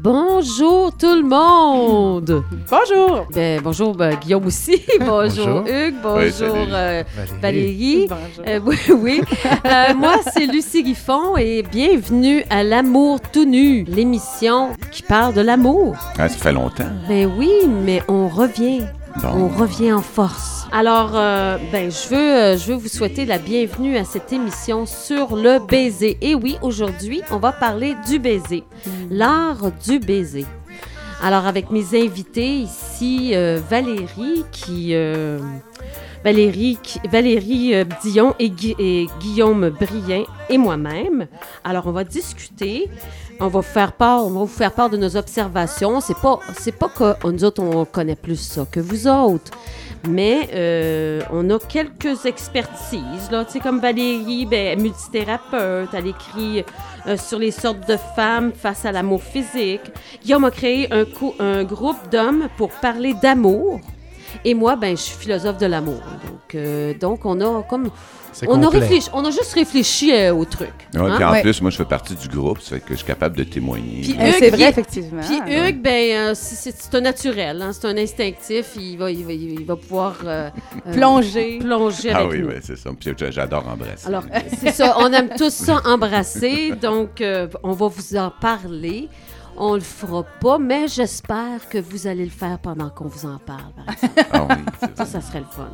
Bonjour tout le monde! Bonjour! Ben, bonjour ben, Guillaume aussi. bonjour, Bonjour. Hugues. Oui, Bonjour euh, Valérie. Bonjour. Euh, oui, oui. Euh, moi, c'est Lucie Griffon et bienvenue à L'amour tout nu, l'émission qui parle de l'amour. Ah, ça fait longtemps. Ben oui, mais on revient. On revient en force. Alors, euh, ben, je veux, euh, je veux vous souhaiter la bienvenue à cette émission sur le baiser. Et oui, aujourd'hui, on va parler du baiser, l'art du baiser. Alors, avec mes invités ici, euh, Valérie, qui, euh, Valérie, qui- Valérie Dion et Guillaume Brien et moi-même. Alors, on va discuter. On va, vous faire part de nos observations. C'est pas, c'est pas que nous autres, on connaît plus ça que vous autres. Mais euh, on a quelques expertises. Là. Tu comme Valérie, ben, multithérapeute, elle écrit euh, sur les sortes de femmes face à l'amour physique. Guillaume a créé un, un groupe d'hommes pour parler d'amour. Et moi, ben, je suis philosophe de l'amour. Donc, euh, donc, on a comme. C'est On a, complet. réfléchi, on a juste réfléchi euh, au truc. Ouais, hein? puis en Ouais. plus, moi, je fais partie du groupe, ça fait que je suis capable de témoigner. Puis- Hugues, c'est il- vrai, effectivement. Puis Hugues, ben, euh, c'est- un naturel, hein, c'est un instinctif. Il va, il va, il va pouvoir euh, Plonger. plonger ah oui, nous. oui, c'est ça. Puis j'a- j'adore embrasser. Alors, c'est ça, on aime tous ça embrasser, donc euh, on va vous en parler. On le fera pas, mais j'espère que vous allez le faire pendant qu'on vous en parle. par exemple. Ah oui, c'est Ça, ça serait le fun.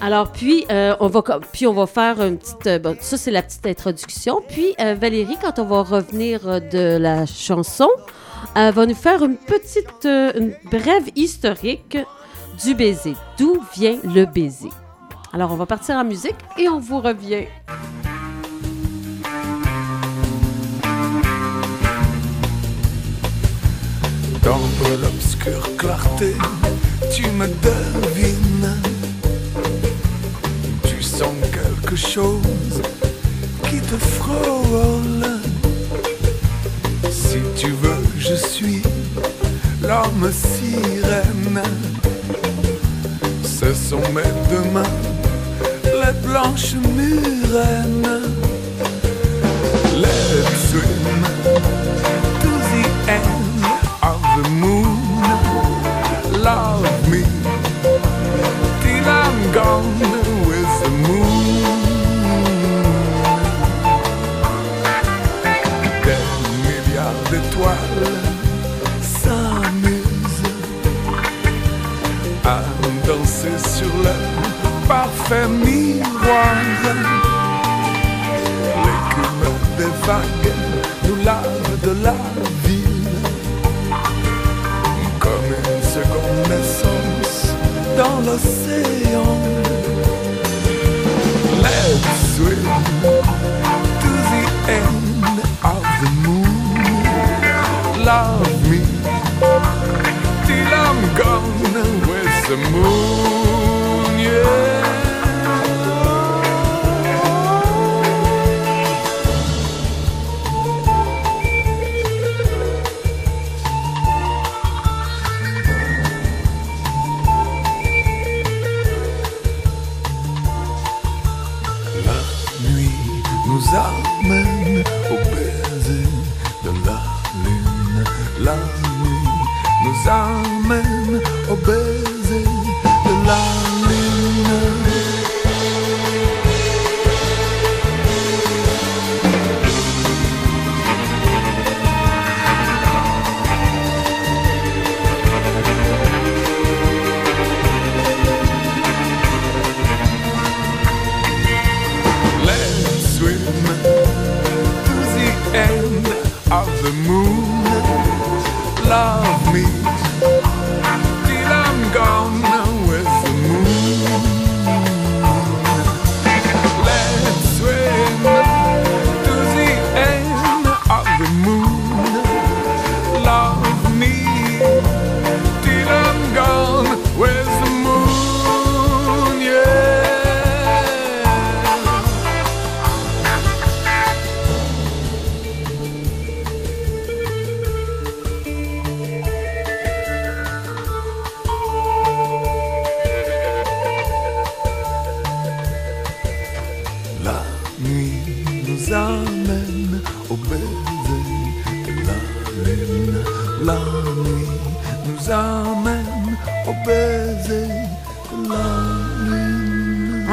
Alors, puis, euh, on va, co- puis on va faire une petite... euh, bon, ça, c'est la petite introduction. Puis, euh, Valérie, quand on va revenir de la chanson, va nous faire une petite... une brève historique du baiser. D'où vient le baiser? Alors, on va partir en musique et on vous revient. Sens quelque chose qui te frôle. Si tu veux, je suis l'homme sirène. Ce sont mes deux mains, les blanches murennes. Let's swim to the end of the moon. Love me till I'm gone sur le parfait miroir. L'écume des vagues nous lave de la ville. Comme une seconde naissance dans l'océan. Let's swim to the end of the moon Love me till I'm gone with the moon,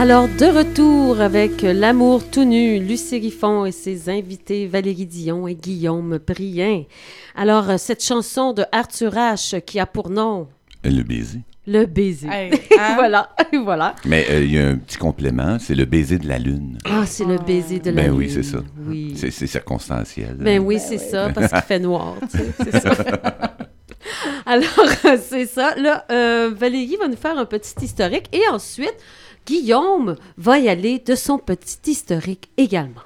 Alors, de retour avec L'amour tout nu, Lucie Riffon et ses invités Valérie Dion et Guillaume Brien. Alors, cette chanson de Arthur H qui a pour nom Le baiser. Le baiser. Hey, hein? voilà, voilà. Mais euh, il y a un petit complément, c'est le baiser de la lune. Ah, c'est le baiser de la Ben oui, lune. c'est ça. Oui. C'est circonstanciel. Ben oui, c'est ça, parce qu'il fait noir, tu sais, c'est ça. Alors, c'est ça. Là, euh, Valérie va nous faire un petit historique et ensuite, Guillaume va y aller de son petit historique également.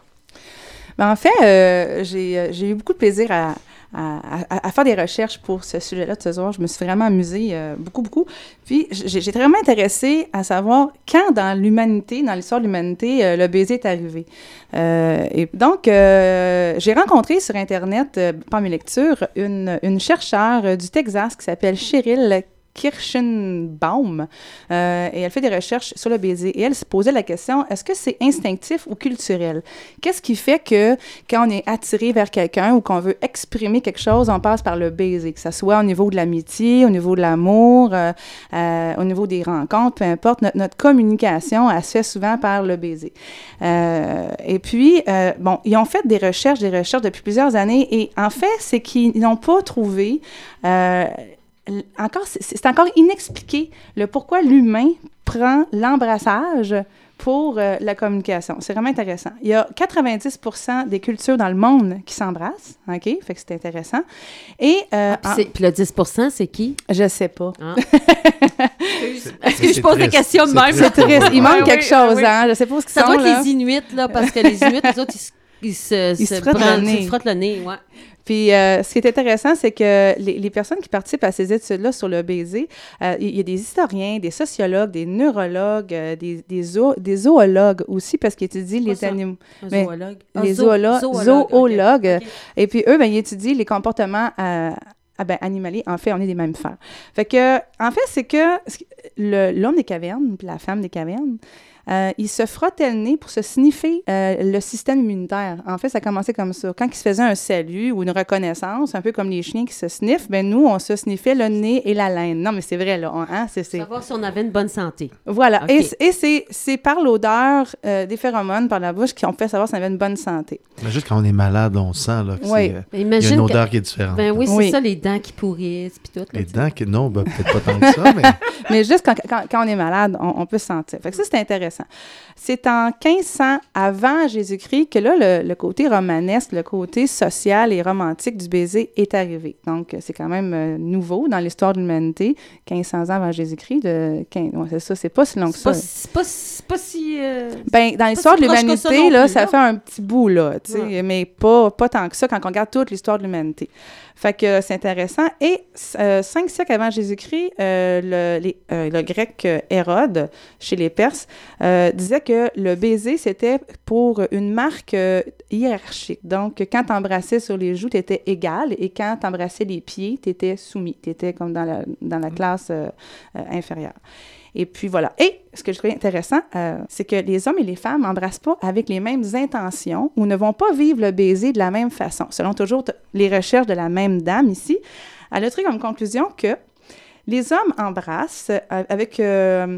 Ben, en fait, euh, j'ai euh, j'ai eu beaucoup de plaisir à, faire des recherches pour ce sujet-là de ce soir. Je me suis vraiment amusée euh, beaucoup, beaucoup. Puis, j'ai vraiment intéressée à savoir quand dans l'humanité, dans l'histoire de l'humanité, le baiser est arrivé. Et donc, j'ai rencontré sur Internet, par mes lectures, une, une chercheure du Texas qui s'appelle Cheryl Kirschenbaum. Euh, et elle fait des recherches sur le baiser. Et elle se posait la question, est-ce que c'est instinctif ou culturel? Qu'est-ce qui fait que quand on est attiré vers quelqu'un ou qu'on veut exprimer quelque chose, on passe par le baiser, que ce soit au niveau de l'amitié, au niveau de l'amour, euh, euh, au niveau des rencontres, peu importe, notre, notre communication, elle se fait souvent par le baiser. Euh, et puis, bon, ils ont fait des recherches, des recherches depuis plusieurs années, et en fait, c'est qu'ils n'ont pas trouvé, encore, c'est- encore inexpliqué le pourquoi l'humain prend l'embrassage pour euh, la communication. C'est vraiment intéressant. Il y a 90% des cultures dans le monde qui s'embrassent, OK? Fait que c'est intéressant. Et, euh, Puis, en- c'est- puis le 10 c'est qui? je sais pas. Ah. Est-ce que je pose des triste. questions de C'est même? C'est triste. Il manque Ouais, quelque oui, chose, oui. hein? Je sais pas ce qu'ils Ça sont, doit être là. les Inuits, là, parce que les Inuits, les autres, ils se, ils se, Ils se frottent le nez. ils se frottent le nez, ouais. Puis, euh, ce qui est intéressant, c'est que les, les personnes qui participent à ces études-là sur le baiser, euh, il y a des historiens, des sociologues, des neurologues, euh, des, des, zoo- des zoologues aussi, parce qu'ils étudient les animaux. Mais zoologue. les Ah, zo- zoolo- zoologue, ok. zoologues. Ok. Et puis, eux, ben, ils étudient les comportements ah ben, animaliers. En fait, on est des mammifères. Fait que, en fait, c'est que l'homme des cavernes puis la femme des cavernes, euh, ils se frottaient le nez pour se sniffer euh, le système immunitaire. En fait, ça a commencé comme ça. Quand ils se faisaient un salut ou une reconnaissance, un peu comme les chiens qui se sniffent, ben nous, on se sniffait le nez et la laine. Non, mais c'est vrai, là. on- hein, c'est, c'est... Savoir si on avait une bonne santé. Voilà. Et, c'est, c'est par l'odeur euh, des phéromones, par la bouche, qu'on fait savoir si on avait une bonne santé. Mais juste quand on est malade, on sent là, que Oui. c'est, euh, il y a imagine une que- odeur qui est différente. Ben oui, c'est Oui. ça, les dents qui pourrissent, puis tout. là, Les dents, qui... non, ben, peut-être pas tant que ça, mais Mais juste quand, quand- quand on est malade, on, on peut se sentir. Fait que ça, c'est intéressant. C'est en 1500 avant Jésus-Christ que là, le, le côté romanesque, le côté social et romantique du baiser est arrivé. Donc, c'est quand même euh, nouveau dans l'histoire de l'humanité. 1500 ans avant Jésus-Christ, de 15 ouais, c'est ça, c'est pas si long que ça. c'est pas, si... euh, Ben, dans l'histoire si de l'humanité, là, plus, ça fait un petit bout, là, tu sais, Ouais. mais pas, pas tant que ça quand on regarde toute l'histoire de l'humanité. Fait que c'est intéressant. Et euh, cinq siècles avant Jésus-Christ, euh, le, euh, le grec Hérode, chez les Perses, disait que le baiser, c'était pour une marque hiérarchique. Donc, quand tu embrassais sur les joues, tu étais égal, et quand tu embrassais les pieds, tu étais soumis. Tu étais comme dans la, dans la classe inférieure. Et puis voilà. Et ce que je trouvais intéressant, euh, c'est que les hommes et les femmes n'embrassent pas avec les mêmes intentions ou ne vont pas vivre le baiser de la même façon. Selon toujours les recherches de la même dame ici, elle a tiré comme conclusion que les hommes embrassent euh, avec, euh,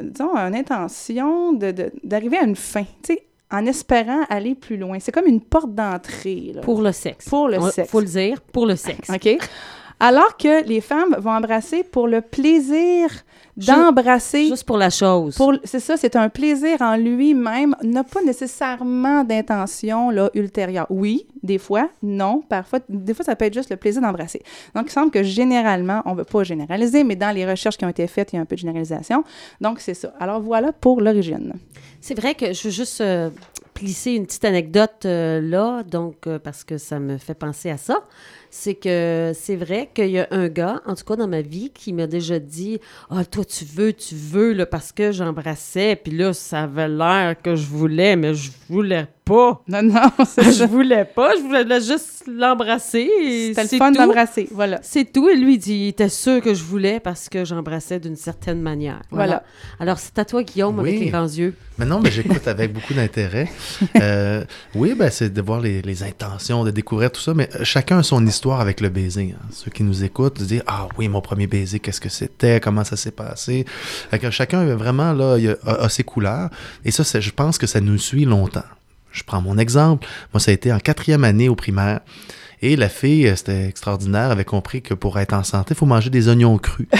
disons, une intention de- de- d'arriver à une fin, tu sais, en espérant aller plus loin. C'est comme une porte d'entrée. Pour le sexe. Pour le On- sexe. faut le dire, pour le sexe. OK? Alors que les femmes vont embrasser pour le plaisir d'embrasser. Juste pour la chose. Pour, c'est ça, c'est un plaisir en lui-même, n'a pas nécessairement d'intention là, ultérieure. Oui, des fois, non, parfois, des fois, ça peut être juste le plaisir d'embrasser. Donc, il semble que généralement, on ne veut pas généraliser, mais dans les recherches qui ont été faites, il y a un peu de généralisation. Donc, c'est ça. Alors, voilà pour l'origine. C'est vrai que je veux juste euh, plisser une petite anecdote euh, là, donc euh, parce que ça me fait penser à ça. C'est que c'est vrai qu'il y a un gars, en tout cas dans ma vie, qui m'a déjà dit Ah, toi, tu veux, tu veux, là, parce que j'embrassais, puis là, ça avait l'air que je voulais, mais je voulais pas. Non, non, Je voulais pas, je voulais juste l'embrasser. C'était c'est le fun tout. d'embrasser, voilà. C'est tout. Et lui, il dit, il était sûr que je voulais parce que j'embrassais d'une certaine manière. Voilà. Alors, c'est à toi, Guillaume, avec les grands yeux. Mais non, mais j'écoute avec beaucoup d'intérêt. Euh, oui, ben, c'est de voir les, les intentions, de découvrir tout ça, mais euh, chacun a son histoire avec le baiser. hein. Ceux qui nous écoutent, se dire Ah oui, mon premier baiser, qu'est-ce que c'était, comment ça s'est passé. Chacun vraiment là, a, a- a ses couleurs. Et ça, je pense que ça nous suit longtemps. Je prends mon exemple. Moi, ça a été en quatrième année au primaire. Et la fille, euh, c'était extraordinaire, avait compris que pour être en santé, il faut manger des oignons crus.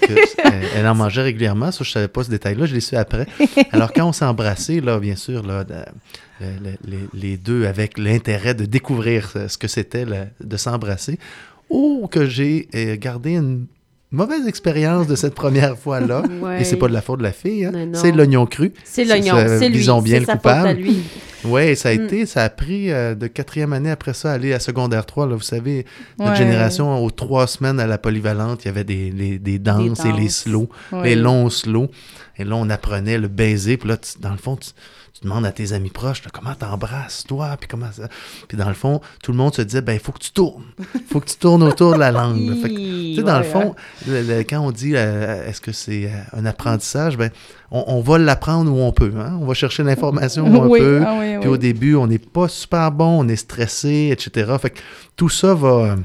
Que, elle, elle en mangeait régulièrement. Ça, je savais pas ce détail-là, je l'ai su après. Alors, quand on s'est embrassé, là, bien sûr, là, les, les deux avec l'intérêt de découvrir ce que c'était de s'embrasser, oh, que j'ai euh, gardé une mauvaise expérience de cette première fois-là. Ouais. Et c'est pas de la faute de la fille, hein. C'est l'oignon cru. C'est l'oignon, c'est lui. Disons bien c'est le sa faute à coupable. lui. Oui, ça a Mm. été, ça a pris euh, de quatrième année après ça, aller à secondaire 3. Là, vous savez, notre Ouais. génération, aux trois semaines à la polyvalente, il y avait des, les- des danses et les slows, Ouais. les longs slows. Et là, on apprenait le baiser. Puis là, tu- dans le fond, tu, tu demandes à tes amis proches, là, comment t'embrasses, toi? Puis comment ça... Puis dans le fond, tout le monde se disait, ben, il faut que tu tournes. Il faut que tu tournes autour de la langue. là. Fait que, tu sais, dans le fond, le- le- quand on dit euh, est-ce que c'est euh, un apprentissage, ben, on, on va l'apprendre où on peut. hein. On va chercher l'information où on Oui, peut. ah oui, Puis oui. au début, on n'est pas super bon, on est stressé, etc. Fait que tout ça va,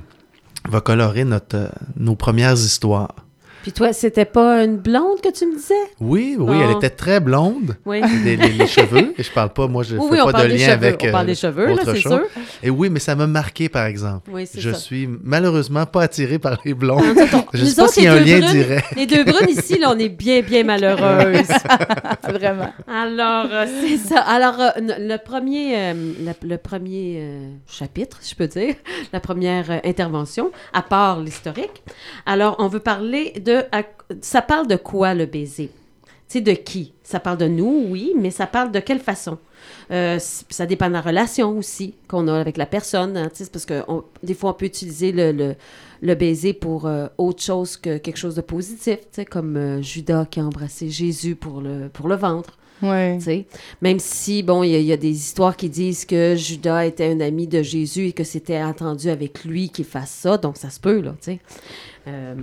va colorer notre, euh, nos premières histoires. Puis toi, c'était pas une blonde que tu me disais? Oui, oui, elle était très blonde. Oui. Les, les- les cheveux, et je parle pas, moi je Oui, fais oui, on pas parle de des lien cheveux. avec on parle euh, des cheveux, là, autre c'est sûr. Et oui, mais ça m'a marqué, par exemple. Oui, c'est Je ça. suis malheureusement pas attiré par les blondes. Cas, je sais pas s'il y a un lien brunes- direct. Les deux brunes ici, là, on est bien, bien malheureuses. Vraiment. Alors, euh, c'est ça. Alors, euh, le premier, euh, le, le premier euh, chapitre, si je peux dire, la première euh, intervention, à part l'historique. Alors, on veut parler de... à- ça parle de quoi, le baiser? Tu sais, de qui? Ça parle de nous, oui, mais ça parle de quelle façon? Euh, ça dépend de la relation aussi qu'on a avec la personne. hein, parce que on- des fois, on peut utiliser le, le, le baiser pour euh, autre chose que quelque chose de positif, comme euh, Judas qui a embrassé Jésus pour le, pour le ventre. Ouais. Même si, bon, il y, a- il y a des histoires qui disent que Judas était un ami de Jésus et que c'était attendu avec lui qu'il fasse ça, donc ça se peut, là, tu sais. Euh,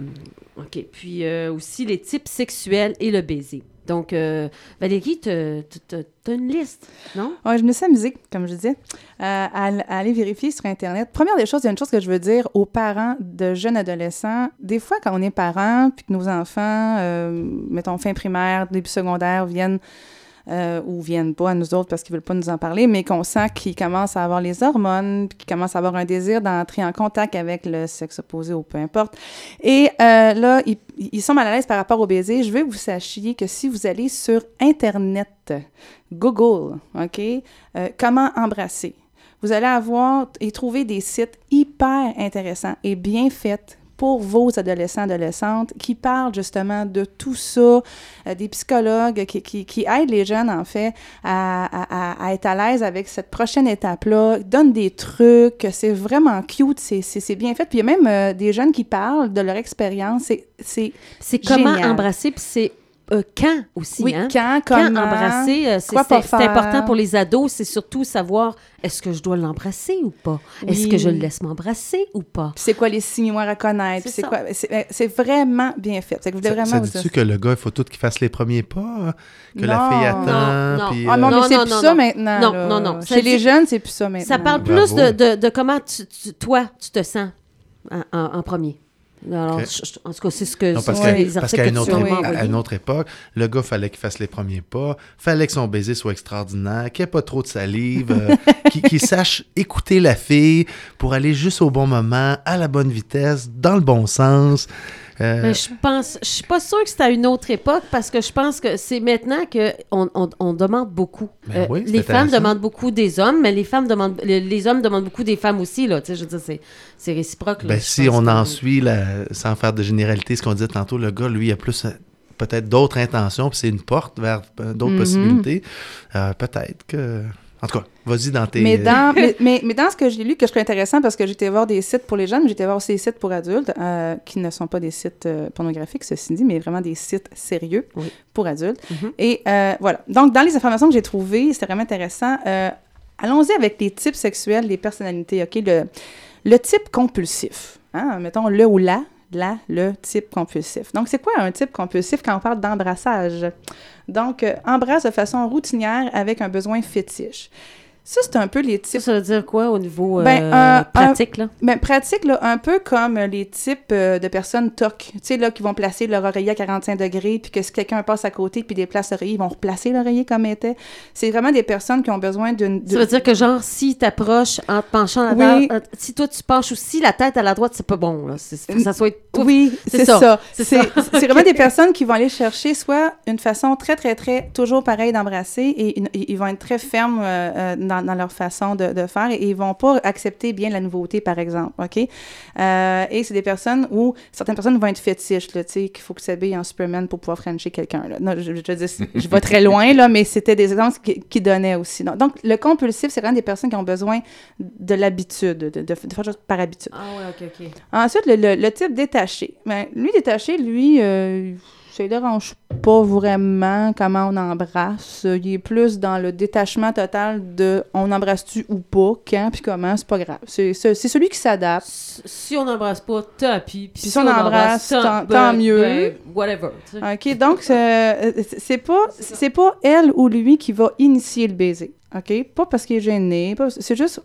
OK. Puis euh, aussi les types sexuels et le baiser. Donc, euh, Valérie, tu as une liste, non? Ouais, je me suis amusée, comme je disais, à, aller vérifier sur Internet. Première des choses, il y a une chose que je veux dire aux parents de jeunes adolescents. Des fois, quand on est parent, puis que nos enfants, mettons fin primaire, début secondaire, viennent euh, ou viennent pas à nous autres parce qu'ils veulent pas nous en parler, mais qu'on sent qu'ils commencent à avoir les hormones, qu'ils commencent à avoir un désir d'entrer en contact avec le sexe opposé ou peu importe. Et euh, là, ils, ils sont mal à l'aise par rapport au baiser. Je veux que vous sachiez que si vous allez sur Internet, Google, OK, euh, comment embrasser, vous allez avoir et trouver des sites hyper intéressants et bien faits pour vos adolescents, adolescentes, qui parlent justement de tout ça, euh, des psychologues qui, qui, qui aident les jeunes, en fait, à, à, être à l'aise avec cette prochaine étape-là, donnent des trucs, c'est vraiment cute, c'est- bien fait. Puis il y a même euh, des jeunes qui parlent de leur expérience, c'est- c'est C'est comment Génial. embrasser, puis c'est euh, quand aussi, oui, hein? quand, Quand embrasser, euh, c'est c'est- c'est important pour les ados, c'est surtout savoir est-ce que je dois l'embrasser ou pas? Est-ce Oui. que je le laisse m'embrasser ou pas? Puis c'est quoi les signes à reconnaître, C'est puis c'est quoi, c'est euh, c'est vraiment bien fait. C'est que vous Ça, vraiment ça vous dit-tu que le gars, il faut tout qu'il fasse les premiers pas, hein? que la fille attend, Non, non. puis, Ah euh, non, Non, mais c'est non, plus non, ça non. maintenant. Non, là. non, non. Chez les dit- jeunes, c'est plus ça maintenant. Ça parle Bravo. plus de, de, de comment tu- tu- toi, tu te sens en, en- en premier. Alors, je- en tout cas, c'est ce que Non, parce qu'à une, autre à une autre époque, le gars fallait qu'il fasse les premiers pas, fallait que son baiser soit extraordinaire, qu'il n'y ait pas trop de salive, euh, qu'il qu'il sache écouter la fille pour aller juste au bon moment, à la bonne vitesse, dans le bon sens. Euh, Mais je pense, je suis pas sûre que c'est à une autre époque parce que je pense que c'est maintenant que on, on- on demande beaucoup. Ben Euh, oui, les femmes demandent beaucoup des hommes, mais les femmes demandent, les, hommes demandent beaucoup des femmes aussi là. Tu sais, je veux dire, c'est, réciproque. là, ben, si on en suit, sans faire de généralité, ce qu'on disait tantôt, le gars, lui, a plus euh, peut-être d'autres intentions, puis c'est une porte vers d'autres Mhm. possibilités. Euh, peut-être que... En tout cas, vas-y dans tes... Mais dans, mais, mais, mais dans ce que j'ai lu, que je trouve intéressant, parce que j'étais voir des sites pour les jeunes, j'étais voir aussi des sites pour adultes, euh, qui ne sont pas des sites euh, pornographiques, ceci dit, mais vraiment des sites sérieux Oui. pour adultes. Mhm. Et euh, voilà. Donc, dans les informations que j'ai trouvées, c'était vraiment intéressant. allons-y avec les types sexuels des personnalités, OK? Le, le type compulsif, hein? mettons le ou la, la, le type compulsif. Donc, c'est quoi un type compulsif quand on parle d'embrassage? Donc, euh, embrasse de façon routinière avec un besoin fétiche. Ça, c'est un peu les types Ça, veut dire quoi au niveau euh, Ben, un- pratique, là? Ben, pratique, là, un peu comme les types euh, de personnes TOC, tu sais, là, qui vont placer leur oreiller à 45 degrés, puis que si quelqu'un passe à côté puis déplace l'oreiller, ils vont replacer l'oreiller comme était. C'est vraiment des personnes qui ont besoin d'une... Ça veut dire que, genre, si t'approches en te penchant à la Oui. droite, euh, si toi tu penches aussi la tête à la droite, c'est pas bon, là. C'est, ça soit toi. Oui, c'est ça, ça. c'est vraiment des personnes qui vont aller chercher soit une façon très, très, très, toujours pareille d'embrasser et ils vont être très fermes euh, euh, dans, dans leur façon de, de faire et ils vont pas accepter bien la nouveauté, par exemple, OK? Euh, et c'est des personnes où certaines personnes vont être fétiches, tu sais, qu'il faut que tu s'habille en Superman pour pouvoir frencher quelqu'un, je, je, veux dire, je vais très loin, là, mais c'était des exemples qui, qui donnaient aussi. Donc, donc, le compulsif, c'est vraiment des personnes qui ont besoin de l'habitude, de, de, de faire choses par habitude. Ah ouais, ok, ok. Ensuite, le, le- le type détaché. Ben, lui, détaché, lui, euh, ça ne dérange pas vraiment comment on embrasse. Euh, Il est plus dans le détachement total de on embrasse-tu ou pas, quand puis comment, c'est pas grave. C'est celui qui s'adapte. Si on n'embrasse pas, tant pis. Puis si on embrasse, tant- tant mieux. ben, whatever. OK, donc euh, c'est c'est pas c'est pas elle ou lui qui va initier le baiser. OK? Pas parce qu'il est gêné, c'est juste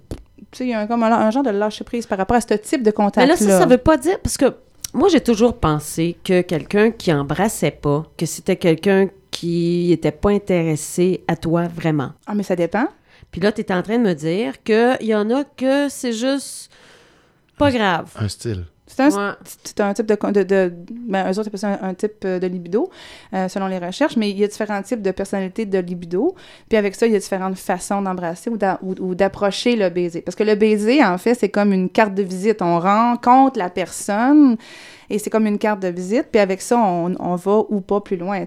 tu sais, il y a un, comme un, un genre de lâcher prise par rapport à ce type de Mais contact là, ça, ça veut pas dire. Parce que moi, j'ai toujours pensé que quelqu'un qui embrassait pas, que c'était quelqu'un qui était pas intéressé à toi vraiment. Ah mais ça dépend. Puis là, tu es en train de me dire qu'il y en a que c'est juste pas grave. Un style. C'est un, Ouais. c'est un type de, de, de ben, eux autres appellent ça un, un type euh, de libido, euh, selon les recherches, mais il y a différents types de personnalités de libido. Puis avec ça, il y a différentes façons d'embrasser ou d'approcher le baiser. Parce que le baiser, en fait, c'est comme une carte de visite. On rencontre la personne et c'est comme une carte de visite. Puis avec ça, on, on va ou pas plus loin.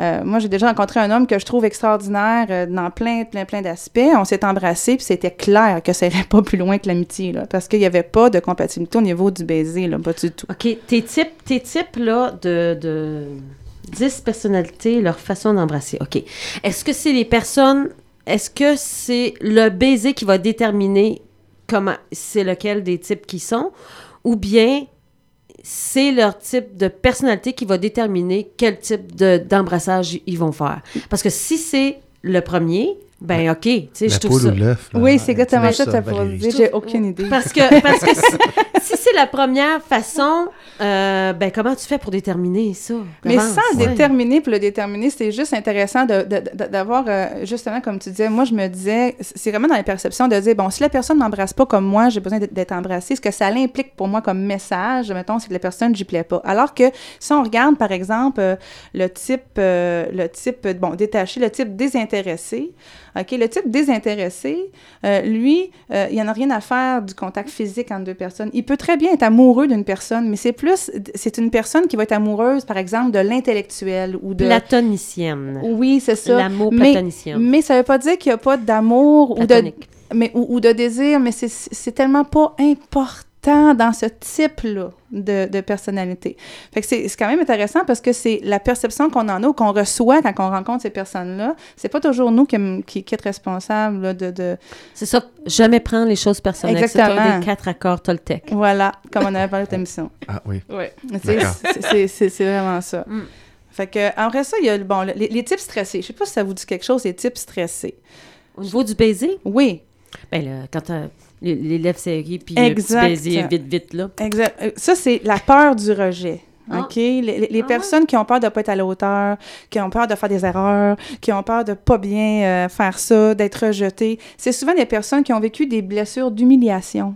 Euh, moi, j'ai déjà rencontré un homme que je trouve extraordinaire euh, dans plein, plein, plein d'aspects. On s'est embrassé, puis c'était clair que ça irait pas plus loin que l'amitié, parce qu'il y avait pas de compatibilité au niveau du baiser, là, pas du tout. OK, tes types, tes types là, de, de 10 personnalités, leur façon d'embrasser. OK. Est-ce que c'est les personnes. Est-ce que c'est le baiser qui va déterminer comment c'est lequel des types qui sont? Ou bien c'est leur type de personnalité qui va déterminer quel type de- d'embrassage ils vont faire? Parce que si c'est le premier, ben OK, tu sais, je La trouve poule ça. ou l'œuf. là. Oui, c'est exactement ça, tu as Valérie. dire. J'ai aucune idée. Parce que, parce que si, si c'est la première façon, euh, ben comment tu fais pour déterminer ça? Mais sans Ouais. déterminer, pour le déterminer, c'est juste intéressant de- de- de- d'avoir, euh, justement, comme tu disais, moi, je me disais, c'est vraiment dans les perceptions de dire, bon, si la personne ne m'embrasse pas comme moi, j'ai besoin d'être- embrassée, ce que ça implique pour moi comme message, mettons, c'est que la personne, j'y plais pas. Alors que si on regarde, par exemple, euh, le type, euh, le type, bon, détaché, le type désintéressé, OK, le type désintéressé, euh, lui, euh, il n'y en a rien à faire du contact physique entre deux personnes. Il peut très bien être amoureux d'une personne, mais c'est plus, c'est une personne qui va être amoureuse, par exemple, de l'intellectuel ou de... Platonicienne. Oui, c'est ça. L'amour platonicien. Mais ça veut pas dire qu'il n'y a pas d'amour ou de, mais, ou, ou de désir, mais c'est tellement pas important dans ce type-là de, de personnalité. Fait que c'est c'est quand même intéressant parce que c'est la perception qu'on en a ou qu'on reçoit quand on rencontre ces personnes-là. C'est pas toujours nous qui, qui, qui est responsable là, de, de... C'est ça, jamais prendre les choses personnelles. C'est un Exactement. des quatre accords Toltec. Voilà, comme on avait parlé de l'émission. Ah oui. Ouais. C'est- c'est- c'est- C'est c'est vraiment ça. Mm. Fait que, après ça, il y a le- bon, le- les, les types stressés. Je sais pas si ça vous dit quelque chose, les types stressés. Au niveau du baiser, Oui, ben là, quand lèvres serrées, puis le petit Exact. baiser vite, vite, là. exact. Euh, Ça, c'est la peur du rejet. Ah. OK? Les, les- les Ah personnes qui ont peur de ne pas être à la hauteur, qui ont peur de faire des erreurs, qui ont peur de pas bien euh, faire ça, d'être rejetées, c'est souvent des personnes qui ont vécu des blessures d'humiliation.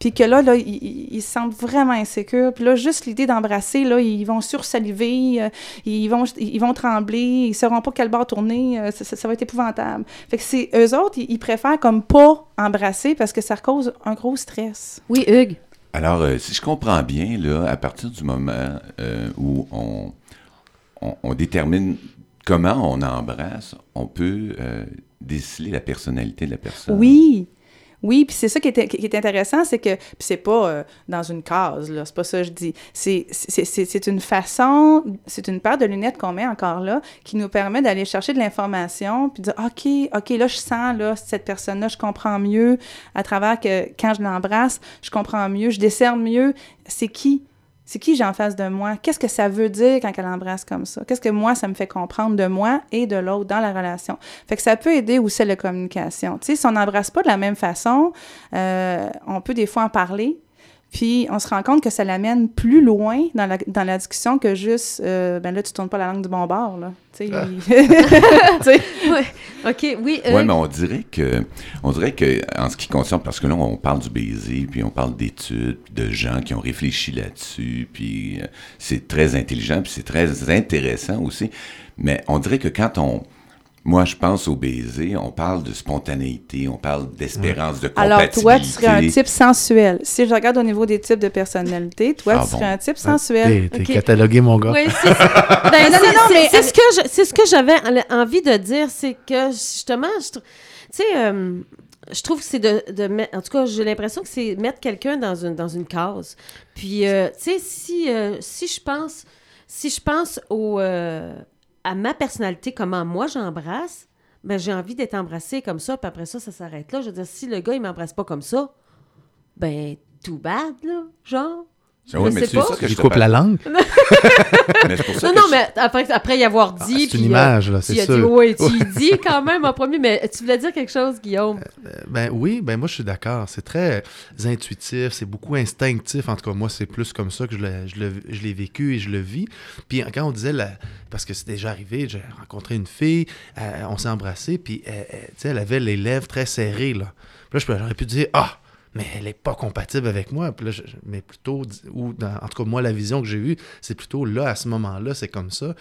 Puis que là, là ils, se sentent vraiment insécures. Puis là, juste l'idée d'embrasser, là, ils vont sursaliver, euh, ils, vont, ils vont trembler, ils ne sauront pas quel bord tourner, euh, ça, ça- ça va être épouvantable. Fait que c'est eux autres, ils, ils préfèrent comme pas embrasser parce que ça cause un gros stress. Oui, Hugues. Alors, euh, si je comprends bien, là, à partir du moment euh, où on, on, on détermine comment on embrasse, on peut euh, déceler la personnalité de la personne. Oui. Oui, puis c'est ça qui est, intéressant, c'est que, c'est pas euh, dans une case, là, c'est pas ça que je dis. C'est une façon, c'est une paire de lunettes qu'on met encore là, qui nous permet d'aller chercher de l'information, puis de dire, OK, OK, là, je sens, là, cette personne-là, je comprends mieux, à travers que, quand je l'embrasse, je comprends mieux, je décerne mieux, c'est qui? C'est qui j'ai en face de moi? Qu'est-ce que ça veut dire quand elle embrasse comme ça? Qu'est-ce que moi, ça me fait comprendre de moi et de l'autre dans la relation? Fait que ça peut aider aussi la communication. Si on n'embrasse pas de la même façon, euh, on peut des fois en parler, puis on se rend compte que ça l'amène plus loin dans la, dans la discussion que juste, euh, ben là, tu tournes pas la langue du bon bord, là. Tu sais. Ouais. OK, oui. euh, Oui, mais on dirait que, on dirait que, en ce qui concerne, parce que là, on parle du baiser, puis on parle d'études, puis de gens qui ont réfléchi là-dessus, puis euh, c'est très intelligent, puis c'est très intéressant aussi. Mais on dirait que quand on, moi, je pense au baiser, on parle de spontanéité, on parle d'espérance, de compatibilité. Alors, toi, tu serais un type sensuel. Si je regarde au niveau des types de personnalité, toi, Ah tu bon? serais un type sensuel. T'es catalogué, mon gars. Oui, c'est ben, non, c'est- non, c'est- mais- c'est ce que je- c'est ce que j'avais en- envie de dire, c'est que justement, je tu sais, euh, je trouve que c'est de, de mettre, en tout cas, j'ai l'impression que c'est mettre quelqu'un dans une dans une case. Puis, euh, tu sais, si euh, si je pense si je pense au euh, à ma personnalité, comment moi j'embrasse, ben j'ai envie d'être embrassée comme ça, puis après ça, ça s'arrête là. Je veux dire, si le gars il m'embrasse pas comme ça, ben tout bad là, genre. Ah oui, je mais sais c'est ça que Je coupe la langue. Mais c'est pour ça Non, non, je- mais après, après y avoir Ah, dit. c'est une puis, euh, image, là, c'est sûr. oui, tu y dis quand même en premier, mais tu voulais dire quelque chose, Guillaume? Ben oui, ben moi je suis d'accord. C'est très intuitif, c'est beaucoup instinctif. En tout cas, moi, c'est plus comme ça que je l'ai, je l'ai- je l'ai vécu et je le vis. Puis quand on disait, la- parce que c'est déjà arrivé, j'ai rencontré une fille, euh, on s'est embrassé, puis elle, elle- tu sais, elle avait les lèvres très serrées. Là. Puis là, je- j'aurais pu dire, ah, mais elle n'est pas compatible avec moi. Mais plutôt, ou en tout cas, moi, la vision que j'ai eue, c'est plutôt là, à ce moment-là, c'est comme ça.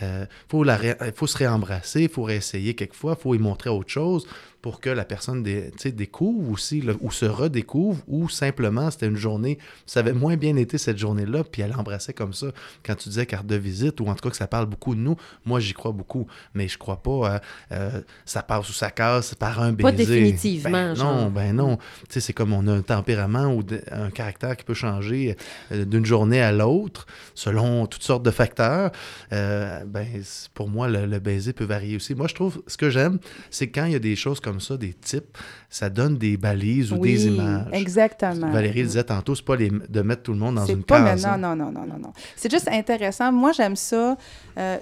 Il faut, la ré- faut se réembrasser, il faut réessayer quelquefois, il faut y montrer autre chose pour que la personne dé- découvre aussi, là, ou se redécouvre, ou simplement c'était une journée, ça avait moins bien été cette journée-là, puis elle embrassait comme ça. Quand tu disais carte de visite, ou en tout cas que ça parle beaucoup de nous, moi j'y crois beaucoup, mais je crois pas à, euh, ça passe ou ça casse par un baiser. Pas définitivement, Ben genre. non, ben non. Tu sais, c'est comme on a un tempérament ou de- un caractère qui peut changer euh, d'une journée à l'autre selon toutes sortes de facteurs. Euh, ben, pour moi, le, le baiser peut varier aussi. Moi, je trouve, ce que j'aime, c'est quand il y a des choses comme ça, des types, ça donne des balises ou oui, des images. exactement. Valérie disait tantôt, c'est pas les, de mettre tout le monde dans une pas case. hein. non, non, non, non, non. C'est juste intéressant. Moi, j'aime ça. Euh,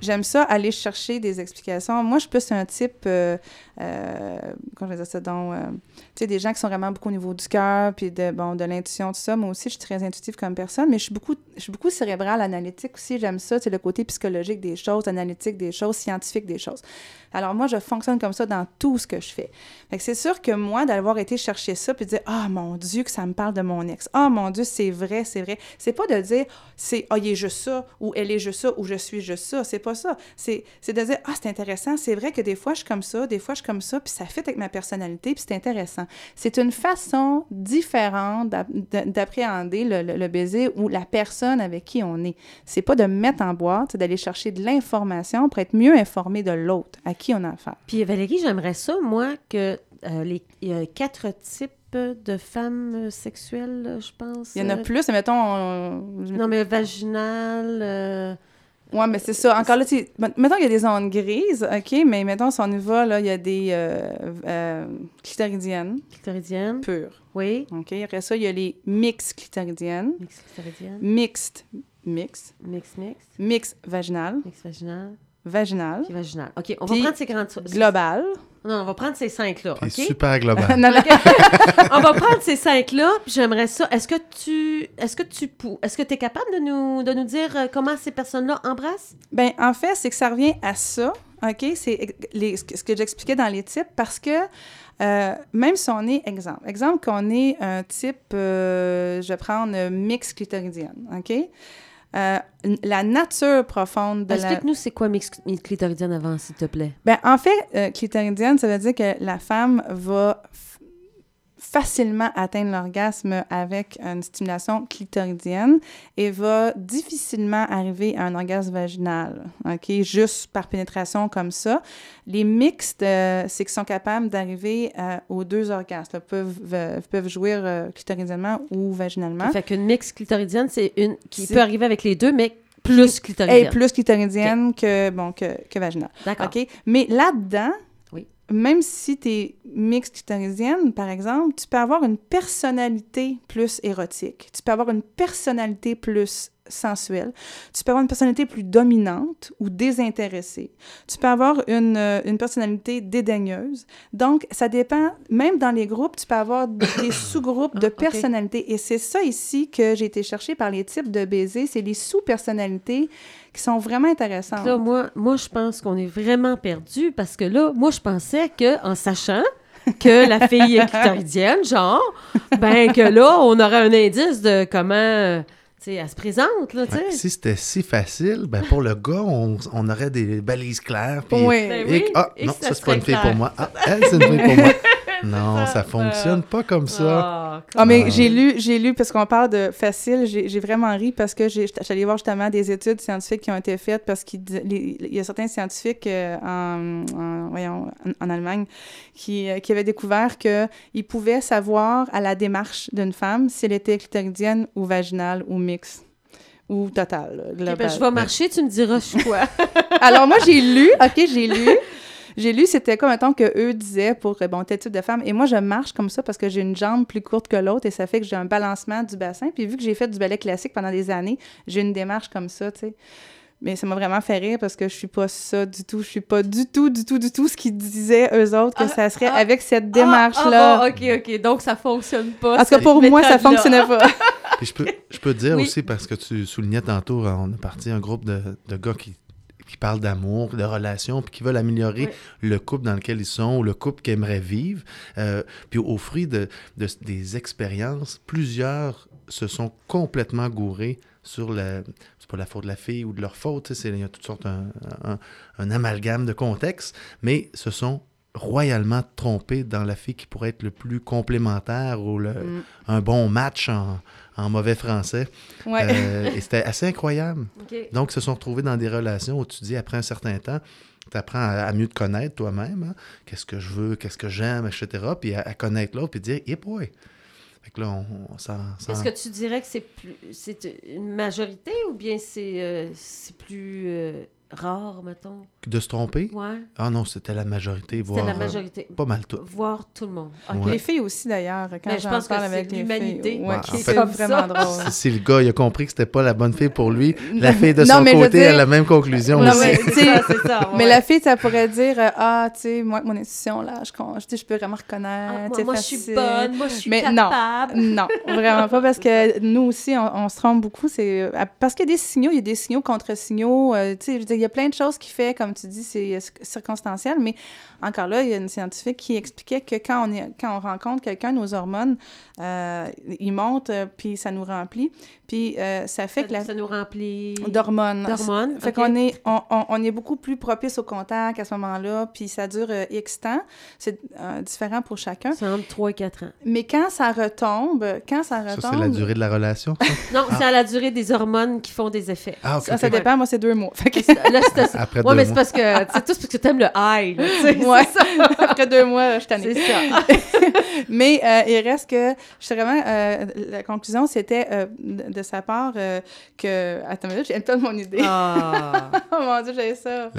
j'aime ça aller chercher des explications. Moi, je suis plus un type, euh, euh, comment je vais ça, donc, euh, tu sais, des gens qui sont vraiment beaucoup au niveau du cœur, puis de, bon, de l'intuition, tout ça. Moi aussi, je suis très intuitive comme personne, mais je suis beaucoup, je suis beaucoup cérébrale, analytique aussi. J'aime ça, c'est le côté psychologique des choses, analytique des choses, scientifique des choses. Alors, moi, je fonctionne comme ça dans tout ce que je fais. Fait c'est sûr que moi, d'avoir été chercher ça, puis de dire, ah, mon Dieu, que ça me parle de mon ex. Ah, mon Dieu, c'est vrai, c'est vrai. C'est pas de dire, c'est, ah, il est juste ça, ou elle est juste ça, ou je suis juste ça? C'est pas ça. C'est, de dire, ah, c'est intéressant. C'est vrai que des fois, je suis comme ça, des fois, je suis comme ça, puis ça fit avec ma personnalité, puis c'est intéressant. C'est une façon différente d'ap- de- d'appréhender le, le- le baiser ou la personne avec qui on est. C'est pas de me mettre en boîte, c'est d'aller chercher de l'information pour être mieux informé de l'autre, à qui on a affaire. Puis Valérie, j'aimerais ça, moi, que euh, les il y a quatre types de femmes euh, sexuelles, je pense. Il y en a euh, plus, mettons. on- Non, mais vaginal. euh, Ouais, mais c'est ça. Encore là, tu mettons qu'il y a des zones grises, OK, mais mettons, si on y va, là, il y a des euh, euh, clitoridiennes clitoridienne. pures. Oui. OK. Après ça, il y a les mix clitoridiennes, Mix clitoridienne. mixed, mix, Mix, mix. mix vaginal, Mix vaginal. vaginal, Puis vaginal. OK, on Puis va prendre ces grandes... global. Non, on va prendre ces cinq-là, Puis OK? super global. non, non, on va prendre ces cinq-là, puis j'aimerais ça. Est-ce que tu... Est-ce que tu... pou- Est-ce que tu es capable de nous, de nous dire euh, comment ces personnes-là embrassent? Ben, en fait, c'est que ça revient à ça, OK? C'est les- ce que j'expliquais dans les types, parce que euh, même si on est, exemple, exemple qu'on est un type, euh, je vais prendre mix clitoridienne, OK? Euh, la nature profonde de la... Explique-nous c'est quoi mix clitoridienne avant, s'il te plaît. Ben, en fait, euh, clitoridienne, ça veut dire que la femme va facilement atteindre l'orgasme avec une stimulation clitoridienne et va difficilement arriver à un orgasme vaginal, OK? Juste par pénétration comme ça. Les mixtes, euh, c'est qu'ils sont capables d'arriver euh, aux deux orgasmes, là, peuvent, peuvent jouir euh, clitoridiennement ou vaginalement. Fait qu'une mix clitoridienne, c'est une qui peut arriver avec les deux, mais plus Et clitoridienne. plus clitoridienne que, bon, que, que vaginale. D'accord. OK? Mais là-dedans. Même si tu es mixte clitoridienne, par exemple, tu peux avoir une personnalité plus érotique. Tu peux avoir une personnalité plus sensuelle. Tu peux avoir une personnalité plus dominante ou désintéressée. Tu peux avoir une, euh, une personnalité dédaigneuse. Donc, ça dépend, même dans les groupes, tu peux avoir des sous-groupes de Ah, ok. personnalités. Et c'est ça ici que j'ai été chercher par les types de baisers. C'est les sous-personnalités qui sont vraiment intéressantes. Là, moi, moi, je pense qu'on est vraiment perdu parce que là, moi, je pensais que en sachant que la fille est clitoridienne, genre, ben que là, on aurait un indice de comment, elle se présente, là, tu Ouais, sais. si c'était si facile, ben pour le gars, on, on aurait des balises claires. Puis, Oui. Ben et- oui, ah, et non, ça c'est pas une fille clair. pour moi. Ah, elle, c'est une fille pour moi. Non, ça fonctionne pas comme ça. Ah, Ah, mais j'ai lu, j'ai lu, parce qu'on parle de facile, j'ai vraiment ri parce que allée voir justement des études scientifiques qui ont été faites parce qu'il y a certains scientifiques euh, en, en- voyons, en, en Allemagne qui, euh, qui avaient découvert qu'ils pouvaient savoir à la démarche d'une femme si elle était clitoridienne ou vaginale ou mixte ou totale. là, Ok, globale. ben, je vais marcher, tu me diras je suis quoi. Alors, moi, j'ai lu, OK, j'ai lu. J'ai lu, c'était comme, mettons, que eux disaient pour, euh, bon, tel type de femme. Et moi, je marche comme ça parce que j'ai une jambe plus courte que l'autre et ça fait que j'ai un balancement du bassin. Puis vu que j'ai fait du ballet classique pendant des années, j'ai une démarche comme ça, tu sais. Mais ça m'a vraiment fait rire parce que je suis pas ça du tout. Je suis pas du tout, du tout, du tout ce qu'ils disaient eux autres que Ah, ça serait ah, avec cette démarche-là. Ah, ah, bon, OK, OK. Donc, ça fonctionne pas. cas, cette pour moi, ça fonctionnait pas. Puis je peux, je peux te dire Oui. aussi, parce que tu soulignais tantôt, euh, on a parti un groupe de, de gars qui, qui parlent d'amour, de relations, puis qui veulent améliorer Oui. le couple dans lequel ils sont, ou le couple qu'ils aimeraient vivre. Euh, puis au fruit de, de- des expériences, plusieurs se sont complètement gourés sur la... C'est pas la faute de la fille ou de leur faute, il y a toutes sortes, un, un- un amalgame de contextes, mais se sont royalement trompés dans la fille qui pourrait être le plus complémentaire ou le, Mm. un bon match en, en mauvais français. Ouais. Euh, et c'était assez incroyable. Donc, ils se sont retrouvés dans des relations où tu dis, après un certain temps, tu apprends à, à mieux te connaître toi-même. hein. Qu'est-ce que je veux, qu'est-ce que j'aime, etc. Puis à, à connaître l'autre, puis dire, yep, ouais. Fait que là, on, on s'en- s'en- Est-ce que tu dirais que c'est plus c'est une majorité ou bien c'est euh, c'est plus euh, rare, mettons? De se tromper? Ouais. Ah non, c'était la majorité, C'était voire la euh, majorité. pas mal tout. Voir tout le monde. Ouais. Les filles aussi, d'ailleurs, quand Mais je pense que parle c'est avec les l'humanité filles. Ouais, en c'est vraiment drôle. Si, le gars il a compris que c'était pas la bonne fille pour lui, la fille de Non, son côté dire- a la même conclusion Non, aussi. mais- ça. Mais la fille, ça pourrait dire euh, Ah, tu sais, moi, mon intuition, là, je, je, je peux vraiment reconnaître. Ah, moi, je suis bonne, moi, je suis Mais non. capable. Non, vraiment pas, parce que nous aussi, on, on se trompe beaucoup. C'est euh, parce qu'il y a des signaux, il y a des signaux contre signaux. euh, tu sais, je veux dire, il y a plein de choses qui fait, comme tu dis, c'est euh, circonstanciel. Mais encore là, il y a une scientifique qui expliquait que quand on, est, quand on rencontre quelqu'un, nos hormones, euh, ils montent, euh, puis ça nous remplit. Puis euh, ça fait que la... Ça nous remplit D'hormones. d'hormones. Fait qu'on est, on, on- on est beaucoup plus propice au contact à ce moment-là, puis ça dure euh, X temps. C'est euh, différent pour chacun. C'est entre 3 et 4 ans. Mais quand ça retombe, quand ça Ça, retombe... c'est la durée de la relation. ça? Non, c'est à la durée des hormones qui font des effets. Ah. Ça, ça dépend, moi, c'est deux mois. Fait que, Là, c'est ça. Après Ouais, deux mais c'est parce que, tu sais, tout c'est parce que t'aimes le high, là, Ouais. c'est ça. après deux mois, je suis tannée. C'est ça. Mais euh, il reste que, je vraiment, euh, la conclusion, c'était euh, de, de sa part euh, que... Attends, mais là, j'aime tellement mon idée. Ah. oh mon Dieu, j'avais ça.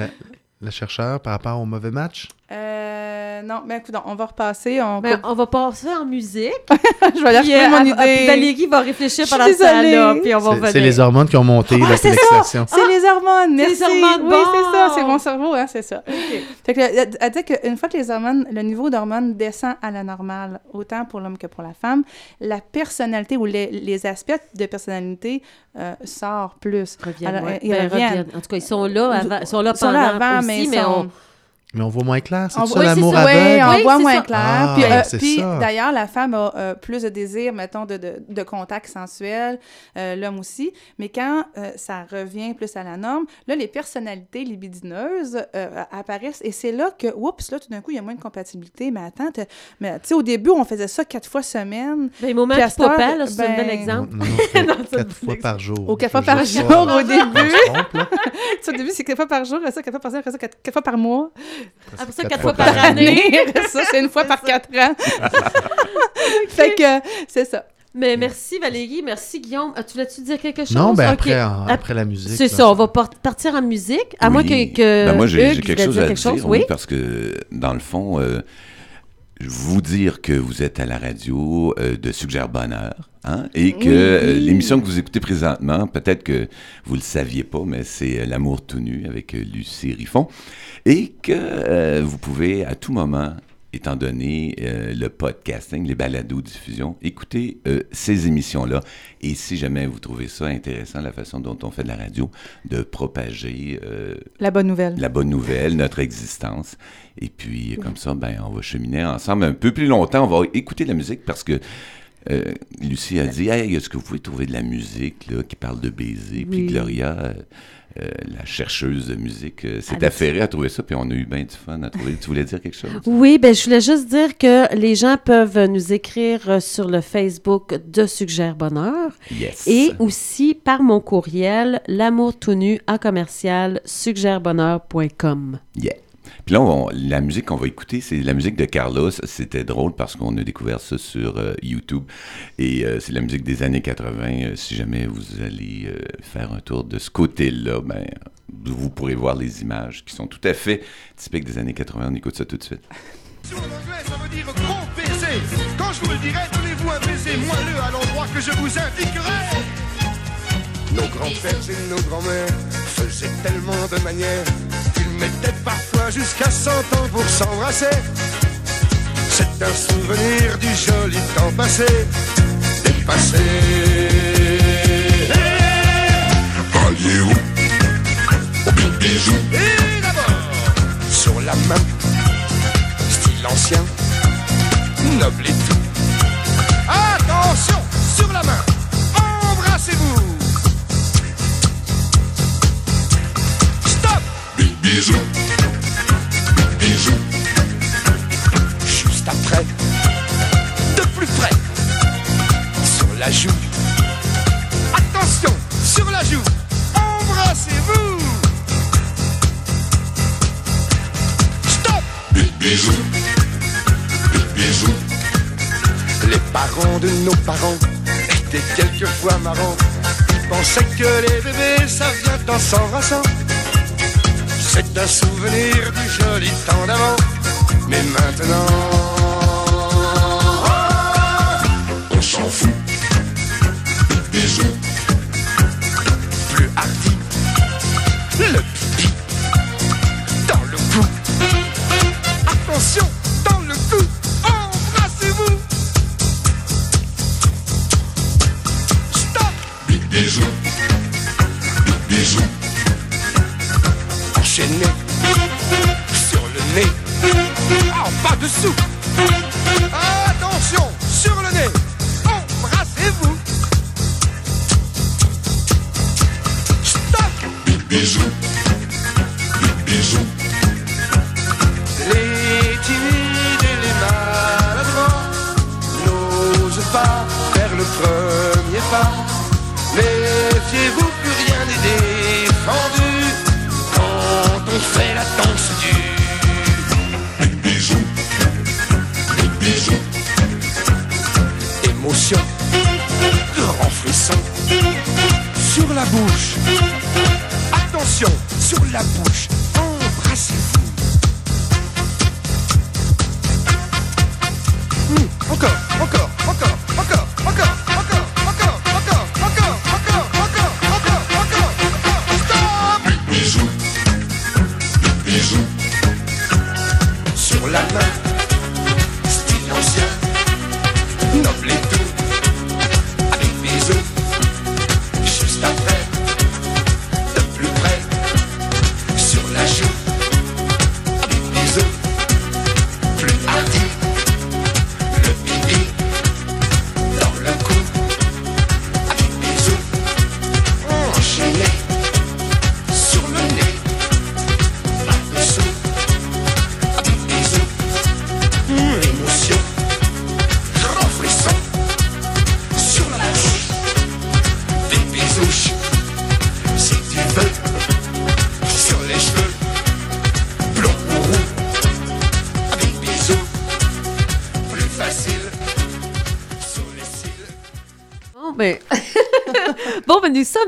Le chercheur, par rapport au mauvais match, Euh, non, mais écoute, on va repasser. On Ben, on va passer en musique. je vais aller Puis, euh, mon à- idée. Puis Valérie va réfléchir pendant ce temps-là, puis on va c'est revenir. c'est les hormones qui ont monté Ah, là, c'est. C'est les hormones, C'est les merci. hormones, oui, c'est ça, bon. c'est mon cerveau, hein, c'est ça. Fait que, elle elle dit qu'une fois que les hormones, le niveau d'hormones descend à la normale, autant pour l'homme que pour la femme, la personnalité ou les, les aspects de personnalité euh, sort plus. Reviennent, Alors, ouais. ils Ben, reviennent. reviennent. En tout cas, ils sont là, avant, ils sont là Ils sont pendant là avant, aussi, mais, mais sont- on... Mais on voit moins clair, c'est On ça voit- l'amour oui, aveugle? on Oui, voit c'est moins ça. clair. Ah, puis euh, ça. d'ailleurs, la femme a euh, plus de désir, mettons, de, de, de contact sensuel, euh, l'homme aussi. Mais quand euh, ça revient plus à la norme, là, les personnalités libidineuses euh, apparaissent. Et c'est là que, oups, là, tout d'un coup, il y a moins de compatibilité. Mais attends, mais tu sais, au début, on faisait ça quatre fois semaine. Ben, moment heure, pas là, c'est un ben, bel exemple. Non, non, quatre- fois par jour. Ou quatre fois par jour au début. au début, c'est quatre fois par jour, après ça, quatre fois par semaine, après ça, quatre fois par mois. Après ça, Quatre quatre fois fois par par année. Après ça, c'est une fois par quatre ans. fait que, c'est ça. Mais merci Valérie, merci Guillaume. Ah, tu voulais-tu dire quelque chose? Non, ben Ok. après, en- Ap- après la musique. C'est ça, on va par- partir en musique, à moins que, Oui. que Ben, moi, j'ai quelque chose dire à quelque dire, chose. oui, Oui. parce que, dans le fond, euh, vous dire que vous êtes à la radio euh, de Suggère Bonheur, hein, et que euh, l'émission que vous écoutez présentement, peut-être que vous le saviez pas, mais c'est euh, L'amour tout nu avec Lucie Riffon, et que euh, vous pouvez à tout moment étant donné euh, le podcasting, les balados diffusion, écouter euh, ces émissions-là. Et si jamais vous trouvez ça intéressant, la façon dont on fait de la radio, de propager euh, La bonne nouvelle. la bonne nouvelle, notre existence. Et puis, comme ça, ben, on va cheminer ensemble un peu plus longtemps. On va écouter de la musique parce que Lucie a dit Hey, est-ce que vous pouvez trouver de la musique là, qui parle de baiser Puis. Gloria, euh, la chercheuse de musique, euh, s'est affairée à trouver ça. Puis on a eu bien du fun à trouver. tu voulais dire quelque chose? Oui, ben je voulais juste dire que les gens peuvent nous écrire euh, sur le Facebook de Suggère Bonheur Yes. et aussi par mon courriel l'amour tout nu à commercial suggèrebonheur.com. Yeah. Là, on- la musique qu'on va écouter, c'est la musique de Carlos. C'était drôle parce qu'on a découvert ça sur euh, YouTube. Et euh, c'est la musique des années 80. Euh, si jamais vous allez faire un tour de ce côté-là, ben, vous pourrez voir les images qui sont tout à fait typiques des années 80. On écoute ça tout de suite. Nos grands-pères et nos grands-mères faisaient tellement de manières qu'ils mettaient parfois jusqu'à 100 ans pour s'embrasser. C'est un souvenir du joli temps passé, dépassé. Alliez-vous au bisou Et d'abord, sur la main, style ancien, noble et tout. Attention, sur la main, Bisous, bisous. Juste après, de plus près, sur la joue. Attention, sur la joue, embrassez-vous. Stop Bisous, bisous. Les parents de nos parents étaient quelquefois marrants. Ils pensaient que les bébés, ça vient en s'embrassant. C'est un souvenir du joli temps d'avant. Mais maintenant,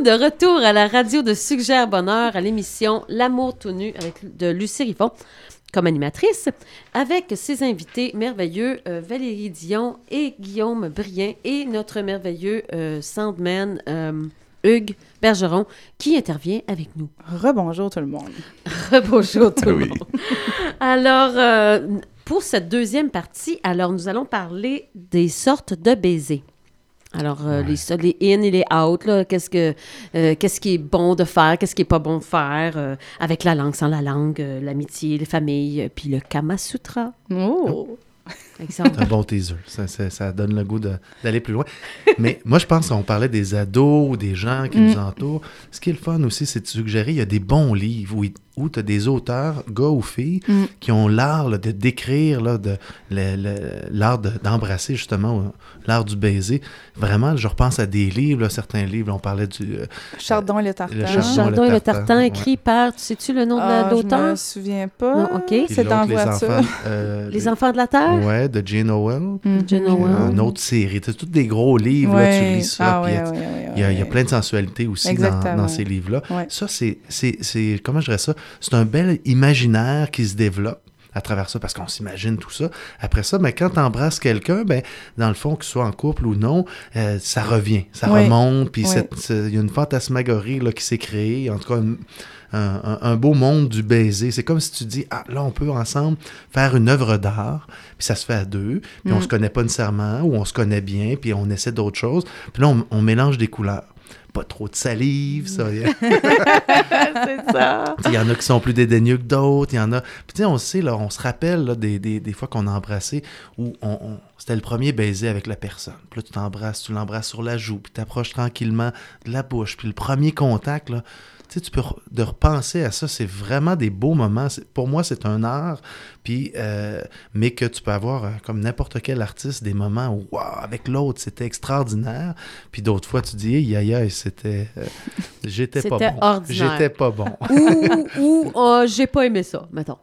sommes de retour à la radio de Suggère Bonheur à l'émission L'amour tout nu avec, de Lucie Riffon comme animatrice, avec ses invités merveilleux euh, Valérie Dion et Guillaume Brien et notre merveilleux euh, soundman euh, Hugues Bergeron qui intervient avec nous. Rebonjour tout le monde. Bonjour tout le Oui. monde. Alors, euh, pour cette deuxième partie, alors nous allons parler des sortes de baisers. Alors, euh, les, les in et les out, là, qu'est-ce, que, euh, qu'est-ce qui est bon de faire, qu'est-ce qui est pas bon de faire, euh, avec la langue, sans la langue, euh, l'amitié, les familles, puis le Kama Sutra, Oh! exemple. C'est un bon teaser. Ça, ça- ça donne le goût de- d'aller plus loin. Mais moi, je pense qu'on parlait des ados ou des gens qui nous entourent. Ce qui est le fun aussi, c'est de suggérer, il y a des bons livres où, où tu as des auteurs, gars ou filles, Mm. qui ont l'art de décrire, là, de, le- le- l'art de- d'embrasser, justement, ou l'art du baiser. Vraiment, je repense à des livres, là, certains livres, on parlait du... euh, Chardon et le tartan. Le Le Chardon Chardon et le Tartan, Tartan, ouais. écrit par, sais-tu le nom de la- Ah, de je me l'auteur? souviens pas. Non, ok. puis C'est en les voiture. enfants, euh, Les Enfants de la Terre? Ouais, de Jane. Mhm. Jane Howell. Une autre série. C'est tous des gros livres, là, tu lis ça. Ah, puis ouais, il y a- il y, plein de sensualité aussi dans, dans ces livres-là. Ça, c'est, c'est, c'est, comment je dirais ça? C'est un bel imaginaire qui se développe à travers ça, parce qu'on s'imagine tout ça. Après ça, ben, quand tu embrasses quelqu'un, ben, dans le fond, que ce soit en couple ou non, euh, ça revient, ça Oui. remonte, puis Oui. il y a une fantasmagorie là, qui s'est créée, en tout cas, une- un, beau monde du baiser. C'est comme si tu dis, ah, là, on peut ensemble faire une œuvre d'art, puis ça se fait à deux, puis on Mm. se connaît pas nécessairement, ou on se connaît bien, puis on essaie d'autres choses, puis là, on, on mélange des couleurs. Pas trop de salive, ça. C'est ça. Il y en a qui sont plus dédaigneux que d'autres. Il y en a. Puis tu sais, on sait, là, on se rappelle là, des, des, des fois qu'on a embrassé où on, on- c'était le premier baiser avec la personne. Puis là, tu t'embrasses, tu l'embrasses sur la joue, puis tu approches tranquillement de la bouche. Puis le premier contact, là, tu sais, tu peux de repenser à ça. C'est vraiment des beaux moments. Pour moi, c'est un art. Puis, euh, mais que tu peux avoir, euh, comme n'importe quel artiste, des moments où, wow, avec l'autre, c'était extraordinaire. Puis d'autres fois, tu dis, hey, aïe, aïe, c'était. euh, j'étais pas bon. ordinaire. J'étais pas bon. ou ou euh, j'ai pas aimé ça, mettons.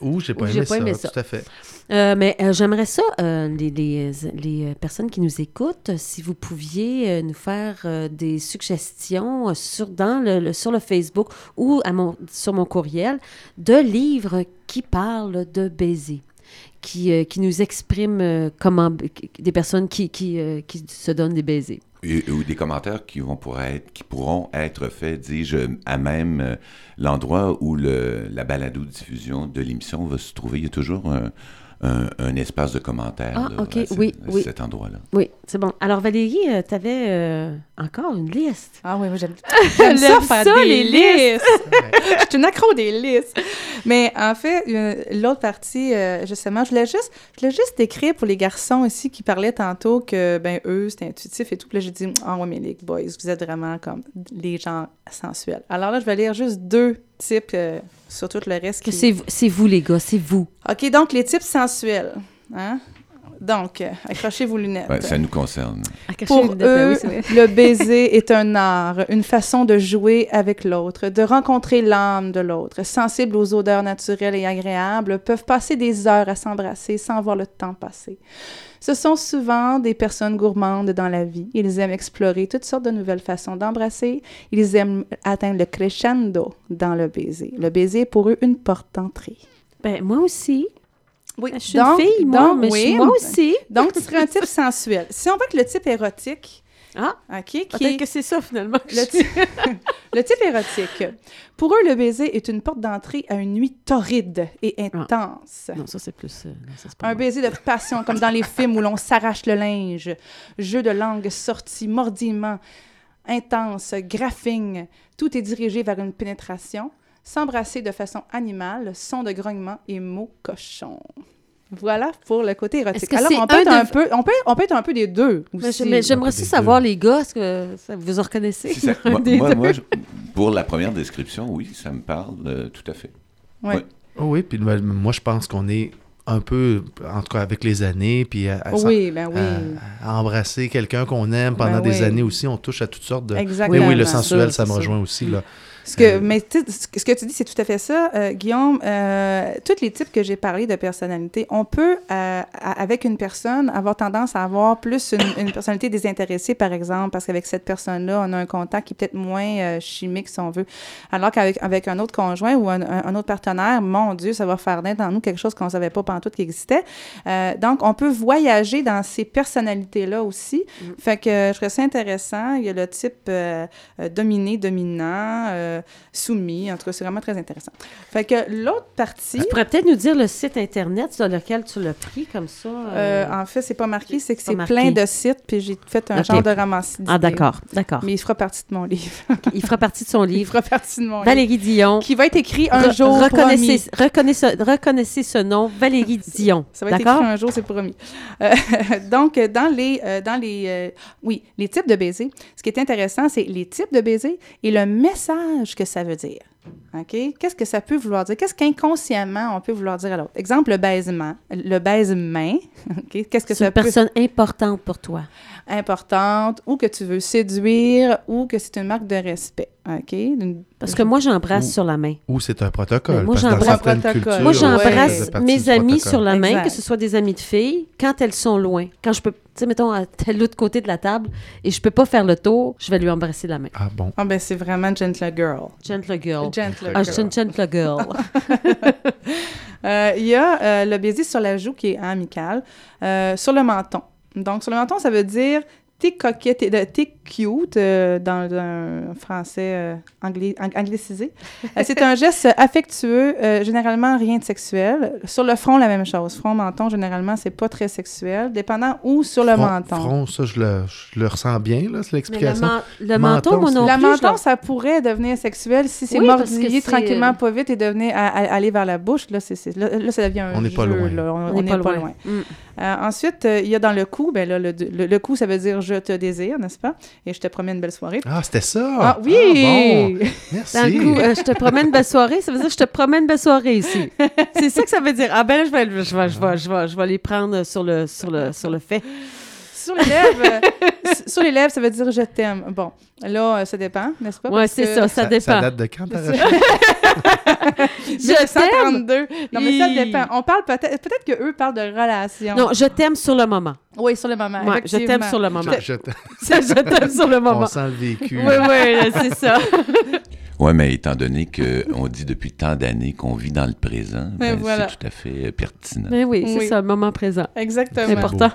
Ou j'ai pas, Ou aimé, pas ça, aimé ça. tout à fait. Euh, mais euh, j'aimerais ça, euh, les, les, les, personnes qui nous écoutent, si vous pouviez nous faire des suggestions sur, dans le, sur le Facebook ou à mon, sur mon courriel de livres qui parlent de baiser. Qui, qui nous expriment comment des personnes qui, qui, qui se donnent des baisers. Ou des commentaires qui vont pour être, qui pourront être faits, dis-je, à même l'endroit où le, la balado-diffusion de l'émission va se trouver. Il y a toujours un, un- un espace de commentaires Ah, là, ok, à, ce- oui, à oui. cet endroit-là. Oui, c'est bon. Alors Valérie, tu avais encore une liste. Ah oui, moi, j'aime j'aime ça faire ça, des les listes. Je suis une accro des listes. Mais en fait, euh, l'autre partie, euh, justement, je voulais juste, je voulais juste décrire pour les garçons ici qui parlaient tantôt que, ben, eux, c'était intuitif et tout. Puis là, j'ai dit, ah ouais, mais les boys, vous êtes vraiment comme les gens sensuels. Alors là, je vais lire juste deux types euh, sur tout le reste. Qui- c'est vous, les gars, c'est vous. OK, donc les types sensuels. Hein? Donc, euh, accrochez vos lunettes. Ouais, ça nous concerne. Pour eux, le baiser est un art, une façon de jouer avec l'autre, de rencontrer l'âme de l'autre. Sensibles aux odeurs naturelles et agréables, peuvent passer des heures à s'embrasser sans voir le temps passer. Ce sont souvent des personnes gourmandes dans la vie. Ils aiment explorer toutes sortes de nouvelles façons d'embrasser. Ils aiment atteindre le crescendo dans le baiser. Le baiser est pour eux une porte d'entrée. Ben, moi aussi. Oui, Je suis une fille, moi, mais je suis- moi aussi. Donc, tu serais un type sensuel. Si on veut que le type érotique, Ah, OK, peut-être est- que c'est ça, finalement. le, ty- le type érotique. Pour eux, le baiser est une porte d'entrée à une nuit torride et intense. Non, ça, c'est plus... euh, non, ça, c'est pas Un moi. baiser de passion, comme dans les films où l'on s'arrache le linge. Jeu de langue sorti, mordillement, intense, graphing. Tout est dirigé vers une pénétration. S'embrasser de façon animale, son de grognement et mots cochons. Voilà pour le côté érotique. que Alors, on peut, un être de- un peu, on, peut, on peut être un peu des deux Mais aussi. mais j'aimerais ça peu des savoir, deux. les gars, est-ce que ça, vous en reconnaissez? Ça- moi, des moi- deux? moi, je- pour la première description, oui, ça me parle euh, tout à fait. Ouais. Ouais. Oh oui, puis ben, moi, je pense qu'on est un peu, en tout cas avec les années, puis à, à- Oui, ben oui. à- à embrasser quelqu'un qu'on aime pendant Ben des oui. années aussi. On touche à toutes sortes de... Exactement. Mais oui, le sensuel, sûr, ça me rejoint aussi. Là. Ce que, Euh, mais ce que- tu dis, c'est tout à fait ça, euh, Guillaume. Euh, tous les types que j'ai parlé de personnalité, on peut, euh, avec une personne, avoir tendance à avoir plus une, une personnalité désintéressée, par exemple, parce qu'avec cette personne-là, on a un contact qui est peut-être moins euh, chimique, si on veut. Alors qu'avec avec un autre conjoint ou un, un- autre partenaire, mon Dieu, ça va faire naître en nous quelque chose qu'on ne savait pas pantoute qui existait. Euh, donc, on peut voyager dans ces personnalités-là aussi. Fait que euh, je trouve ça intéressant. Il y a le type euh, euh, dominé, dominant, euh, soumis. En tout cas, c'est vraiment très intéressant. Fait que l'autre partie, Tu pourrais peut-être nous dire le site Internet sur lequel tu l'as pris, comme ça. euh, euh, en fait, c'est pas marqué, c'est que c'est plein de sites, puis j'ai fait un genre de ramassis Ah, d'accord, d'accord. Mais il fera partie de mon livre. Il fera partie de son Il livre. fera partie de mon livre. Valérie Dion. Qui va être écrit un Re- jour. reconnaissez, promis. reconnaissez, reconnaissez ce nom, Valérie Dion. Ça va être écrit un jour, c'est promis. Donc, dans les, dans les, oui, les types de baisers, ce qui est intéressant, c'est les types de baisers et le message que ça veut dire. OK? Qu'est-ce que ça peut vouloir dire? Qu'est-ce qu'inconsciemment on peut vouloir dire à l'autre? Exemple, le baisement. Le baise-main. OK? Qu'est-ce que C'est ça une peut personne importante pour toi. Importante ou que tu veux séduire ou que c'est une marque de respect. OK? Une- Parce que moi, j'embrasse sur la main. Ou c'est un protocole. Mais moi, j'embrasse- cultures, Moi, mes amis sur la main, Exact. que ce soit des amis de filles, quand elles sont loin. Quand je peux, tu sais, mettons, à tel l'autre côté de la table et je peux pas faire le tour, je vais lui embrasser la main. Ah bon. Ah, ben, c'est vraiment gentle girl. Gentle girl. Gentle Ah, girl. je suis une gentle girl. Euh, Il y a euh, le baiser sur la joue qui est amical, euh, sur le menton. Donc, sur le menton, ça veut dire t'es coquette, t'es, de- t'es cute euh, dans un français euh, angli- ang- anglicisé. Euh, c'est un geste affectueux, euh, généralement rien de sexuel. Sur le front, la même chose. Front, menton, généralement, c'est pas très sexuel, dépendant où sur le Front- menton. Front, ça, je le, je le ressens bien, là, c'est Mais le, l'explication. men- le Menton, menton, moi non plus. je menton, le- ça pourrait devenir sexuel si c'est Oui, mordillé tranquillement, pas vite et devenir à- à- aller vers la bouche. Là, c'est, c'est- là, là, ça devient un On n'est pas loin. là. On n'est pas, loin. Mm. Euh, ensuite, euh, il y a dans le cou, ben là, le, le, le cou, ça veut dire je te désire, n'est-ce pas? Et je te promets une belle soirée. Ah, c'était ça! Ah, oui! bon. Merci! Le coup, euh, je te promets une belle soirée, ça veut dire je te promets une belle soirée ici. C'est ça que ça veut dire. Ah ben là, je vais, je vais, je vais, je vais, je vais les prendre sur le, sur le, sur le fait. Sur les lèvres, sur les lèvres, ça veut dire je t'aime. Bon, là, euh, ça dépend, n'est-ce pas? Parce c'est que- ça, ça Ça, dépend. ça date de quand, ta C'est recherche? Je 132. Non, mais ça dépend. On parle peut-être, peut-être que eux parlent de relations. Non, je t'aime sur le moment. Oui, sur le moment. Ouais, je t'aime sur le moment. Je- je- t'aime sur le on moment. sent le vécu. Oui, oui, c'est ça. Oui, mais étant donné qu'on dit depuis tant d'années qu'on vit dans le présent, ben, voilà. c'est tout à fait euh, pertinent. Mais oui, c'est Oui. ça, le moment présent. Exactement. C'est important.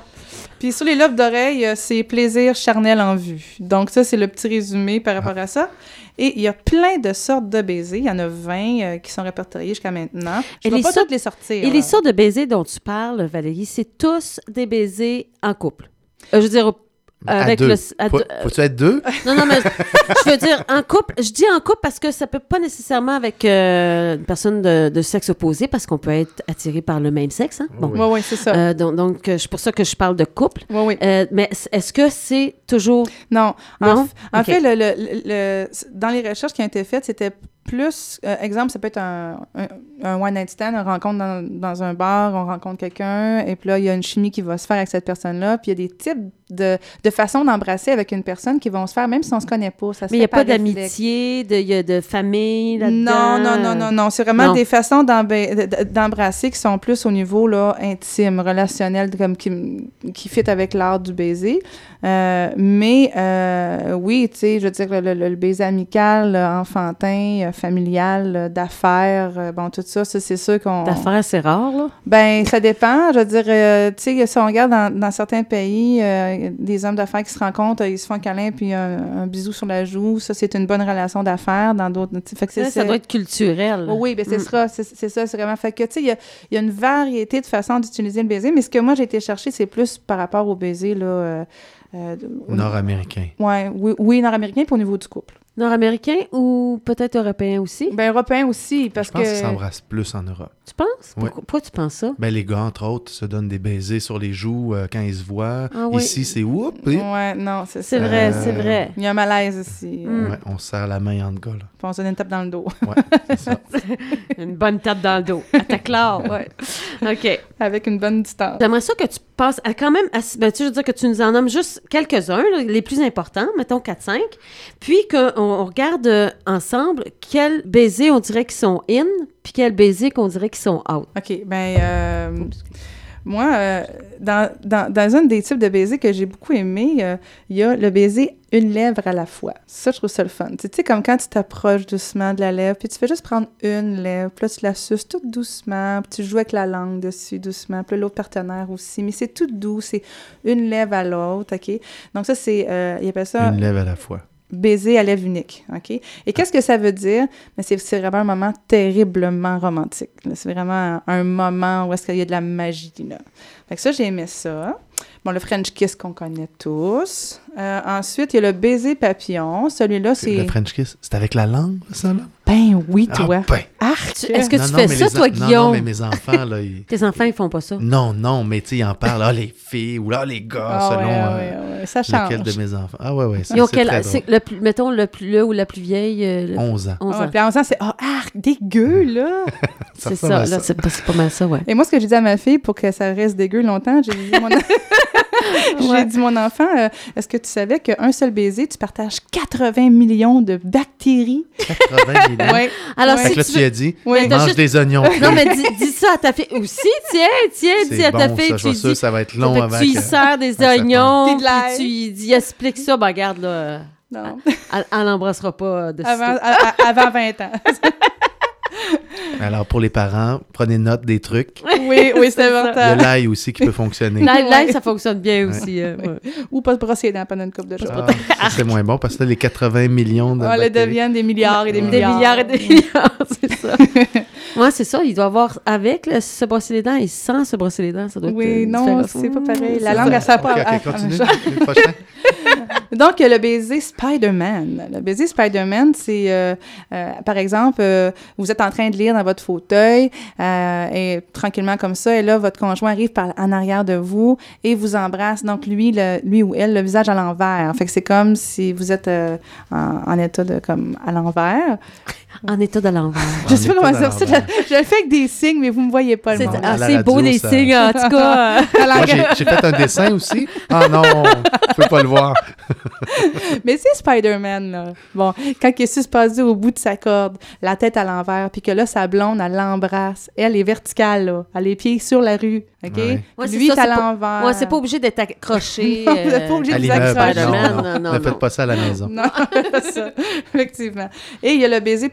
Puis sur les lobes d'oreille, euh, c'est plaisir charnel en vue. Donc ça, c'est le petit résumé par rapport à ça. Et il y a plein de sortes de baisers. Il y en a 20 euh, qui sont répertoriés jusqu'à maintenant. Je Et ne vais les pas sortes- toutes les sortir. Et les là. sortes de baisers dont tu parles, Valérie, c'est tous des baisers en couple. Euh, je veux dire, À avec deux. le. à Faut- deux- Faut-tu être deux? Non, non, mais je veux dire en couple. Je dis en couple parce que ça peut pas nécessairement avec euh, une personne de, de sexe opposé parce qu'on peut être attiré par le même sexe. Hein? Bon. Oui, oui, c'est ça. Euh, donc, donc, euh, c'est pour ça que je parle de couple. oui, oui. Euh, mais est-ce que c'est toujours. Non. En, Non? fait, le, le- le- le- dans les recherches qui ont été faites, c'était plus, euh, exemple, ça peut être un, un, un one night stand, une rencontre dans, dans un bar, on rencontre quelqu'un, et puis là, il y a une chimie qui va se faire avec cette personne-là, puis il y a des types de, de façons d'embrasser avec une personne qui vont se faire, même si on se connaît pas. Ça se Mais il n'y a pas d'amitié, de, de famille Non, là-dedans? non, non, non, non. C'est vraiment Non. des façons d'embrasser qui sont plus au niveau là, intime, relationnel, comme qui, qui fit avec l'art du baiser. Euh, mais euh, oui, tu sais, je veux dire, le, le- le baiser amical, euh, enfantin, familial, d'affaires, bon, tout ça, ça c'est sûr qu'on... D'affaires, c'est rare, là. Ben, ça dépend. Je veux dire, euh, tu sais, si on regarde dans, dans certains pays, euh, des hommes d'affaires qui se rencontrent, ils se font un câlin puis un, un bisou sur la joue, ça, c'est une bonne relation d'affaires. Dans d'autres, fait que Ça, doit être culturel. Oh oui, ben c'est Mm. ça, c'est c'est ça, c'est vraiment. Fait que, tu sais, il y a, il y a une variété de façons d'utiliser le baiser, mais ce que moi, j'ai été chercher, c'est plus par rapport au baiser, là. euh, euh, Nord-américain. Ouais, oui, oui nord-américain, puis au niveau du couple. Nord-américain ou peut-être européen aussi? Ben, européen aussi, parce Je pense qu'ils que... s'embrassent plus en Europe. Tu penses? Pourquoi, pourquoi tu penses ça? Ben, les gars, entre autres, se donnent des baisers sur les joues euh, quand ils se voient. Ah oui. Ici, c'est whoop. et- Ouais, non, c'est ça. C'est vrai, Euh, c'est vrai. Il y a un malaise aussi. Mm. Ouais, on se serre la main entre gars, là. Puis on se donne une tape dans le dos. Ouais, c'est ça. Une bonne tape dans le dos. À ta clare. Ouais. OK. Avec une bonne distance. J'aimerais ça que tu passes à quand même, à- ben, tu sais, je veux dire que tu nous en nommes juste quelques-uns, les plus importants, mettons 4-5, puis qu'on on regarde euh, ensemble quels baisers on dirait qu'ils sont in, puis quels baisers qu'on dirait qu'ils sont out. OK, ben euh, moi, euh, dans, dans, dans un des types de baisers que j'ai beaucoup aimé, euh, il y a le baiser une lèvre à la fois. Ça, je trouve ça le fun. Tu sais, comme quand tu t'approches doucement de la lèvre, puis tu fais juste prendre une lèvre, puis là, tu la suces tout doucement, puis tu joues avec la langue dessus doucement, puis l'autre partenaire aussi. Mais c'est tout doux, c'est une lèvre à l'autre, OK? Donc ça, c'est, euh, il appelle ça Une lèvre à la fois. Baiser à lèvres unique, OK? Et qu'est-ce que ça veut dire? C'est vraiment un moment terriblement romantique. C'est vraiment un moment où est-ce qu'il y a de la magie, là. Fait que ça, j'ai aimé ça. Bon, le French kiss qu'on connaît tous. Euh, ensuite, il y a le baiser papillon. Celui-là, c'est... Le French kiss, c'est avec la langue, ça, là? Ben oui, toi. Ah, ben. Arc! Est-ce que Non, tu non, fais ça, toi, en- Non, non, Guillaume? mais mes enfants, là, ils... Tes enfants, ils font pas ça. Non, non, mais tu sais, ils en parlent. Ah, les filles ou là, les gars, Ah, selon ouais, euh, ouais, ouais, ça change. lequel de mes enfants. Ah, ouais, ouais, ça, Ils ont quel, très c'est drôle. le plus, mettons, le plus, le ou la plus vieille, euh, le- 11 ans. 11 Ah, ans. puis en sens, c'est « Ah, arc! Dégueu, là! C'est ça, à là, c'est pas, mal ça, ouais. Et moi, ce que j'ai dit à ma fille pour que ça reste dégueu longtemps, j'ai dit, mon... j'ai dit, mon enfant, euh, est-ce que tu savais qu'un seul baiser, tu partages 80 millions de bactéries? 80 millions? Ouais. Alors, Ouais. Si que là, tu tu veux- as dit, Oui. mange juste- des oignons. Non, mais dis, dis ça à ta fille aussi. Tiens, tiens, dis à ta bon, fille. ça, je tu dis, ça va être long avant tu y sers des oignons, Puis de puis l'ail. tu y dis, explique ça, ben regarde, là, Non. elle, l'embrassera pas de Avant, sitôt. à- à- avant 20 ans. Alors, pour les parents, prenez note des trucs. oui, oui, c'est ça. Il y a important. l'ail aussi qui peut fonctionner. L'ail, l'ail, Ouais. ça fonctionne bien aussi. euh, ouais. Ou pas se brosser les dents pendant une couple de jours. Ah, c'est moins bon parce que là, les 80 millions de Ah, le bactéries- deviennent des milliards et des Des milliards. milliards et des milliards, c'est ça. Ouais, c'est ça. Il doit avoir avec le- se brosser les dents et sans se brosser les dents. Ça doit être Oui, une non, c'est pas pareil. La langue, elle sert pas Ok, continue. Donc, le baiser Spider-Man. Le baiser Spider-Man, c'est, euh, euh, par exemple, euh, vous êtes en train de lire dans votre fauteuil euh, et tranquillement comme ça, et là, votre conjoint arrive par, en arrière de vous et vous embrasse. Donc, lui, le, lui ou elle, le visage à l'envers. Fait que c'est comme si vous êtes euh, en, en état de comme à l'envers. En état de l'envers. Je sais pas comment dire ça. Je, le fais avec des signes, mais vous me voyez pas le C'est assez beau les ça- signes, en tout cas. À Moi, l'envers. j'ai fait un dessin aussi. Ah non, je peux pas le voir. Mais c'est Spider-Man, là. Bon, quand il est suspendu au bout de sa corde, la tête à l'envers, puis que là, sa blonde, elle l'embrasse. Elle est verticale, là. Elle a les pieds sur la rue, OK? Ouais. Lui, ça, est à l'envers. Ouais, c'est pas obligé d'être accroché. Non, vous êtes pas obligé À de vous l'immeuble. accrocher. Spider-Man, Non, non, non, ne non. faites pas ça à la maison. Non, c'est ça, effectivement. Et il y a le baiser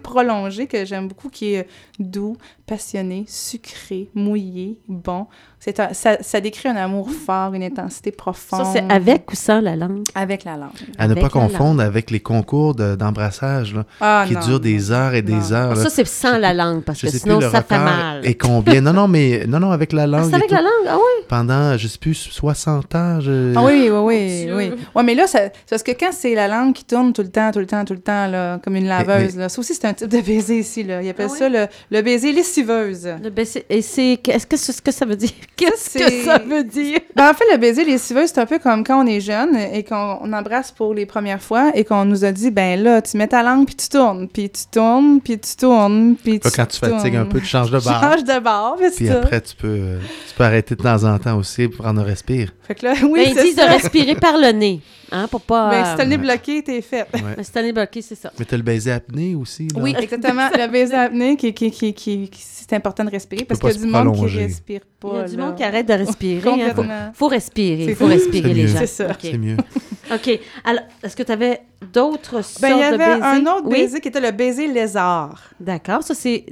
que j'aime beaucoup, qui est doux, passionné, sucré, mouillé, bon. C'est un- ça, ça décrit un amour fort, une intensité profonde. Ça, c'est avec ou sans la langue? Avec la langue. À ne pas la confondre avec les concours de- d'embrassage là, Ah, qui non, durent des heures et des heures. là. Ça, c'est sans la langue, parce Je que sinon, plus ça fait mal. et combien. Non, non, mais non, non, avec la Ah, langue. c'est avec tout. la langue? Ah oui? Pendant, je sais plus, 60 ans. je- Ah oui, oui, oui, oui. Ouais, mais là, ça- c'est parce que quand c'est la langue qui tourne tout le temps, tout le temps, tout le temps, là, comme une laveuse, là, ça aussi, c'est un type de baiser ici, là. Ils appellent Ah oui? ça le, le baiser lessiveuse. Le baiser- Et c'est... Est-ce que c'est ce que ça veut dire? Qu'est-ce que ça veut dire? Ben, en fait, le baiser lessiveuse, c'est un peu comme quand on est jeune et qu'on on embrasse pour les premières fois et qu'on nous a dit, ben là, tu mets ta langue, puis tu tournes, puis tu tournes, puis tu tournes, puis tu Pas quand tu fatigues un tournes. peu, tu changes de barre. Change de barre, puis Puis c'est ça. après, tu peux, euh, tu peux arrêter de temps en temps aussi pour prendre un respire. Fait que là, oui, Ben, ils disent de respirer par le nez, hein, pour pas... Ben, si t'as le nez Ouais. bloqué, t'es fait. Ouais. Nez bloqué, c'est ça. Mais tu as le baiser apnée aussi. Là. Oui, exactement. le baiser apnée, qui, qui, qui, qui, qui- c'est important de respirer parce qu'il y a du monde qui respire pas. Il y a du là. monde qui arrête de respirer. Il faut, Complètement. faut respirer. Il faut respirer, les mieux. gens. C'est ça. OK. C'est mieux. OK. Alors, est-ce que tu avais d'autres sortes Ben, il y de avait baisers? un autre Oui? baiser qui était le baiser lézard. D'accord. Ça, c'est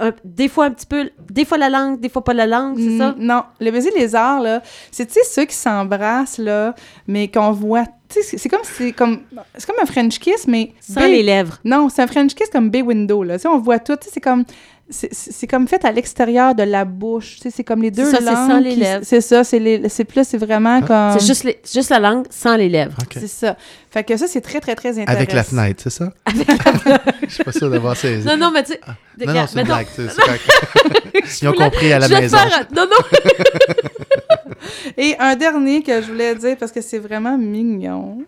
euh, des fois un petit peu... Des fois la langue, des fois pas la langue, c'est ça? Mm, Non, le baiser lézard, là, c'est, tu sais, ceux qui s'embrassent, là, mais qu'on voit, c'est- comme, c'est comme, c'est comme un French kiss, mais... Sans les lèvres. Non, c'est un French kiss comme Bay Window, là. On voit tout, tu sais, c'est comme c'est- c'est c'est comme fait à l'extérieur de la bouche. Tu sais, c'est comme les deux ça, c'est langues. sans les lèvres. C'est ça, c'est les- c'est plus, c'est vraiment comme. C'est juste, les- juste la langue sans les lèvres. C'est ça. Fait que ça, c'est très, très, très intéressant. Avec la fenêtre, c'est ça? Je suis pas sûr d'avoir saisi. Non, non, mais tu sais. non, non, regarde, c'est une blague. c'est- c'est correct. Ils ont compris à la je vais te maison. faire Non, non. Et un dernier que je voulais dire parce que c'est vraiment mignon.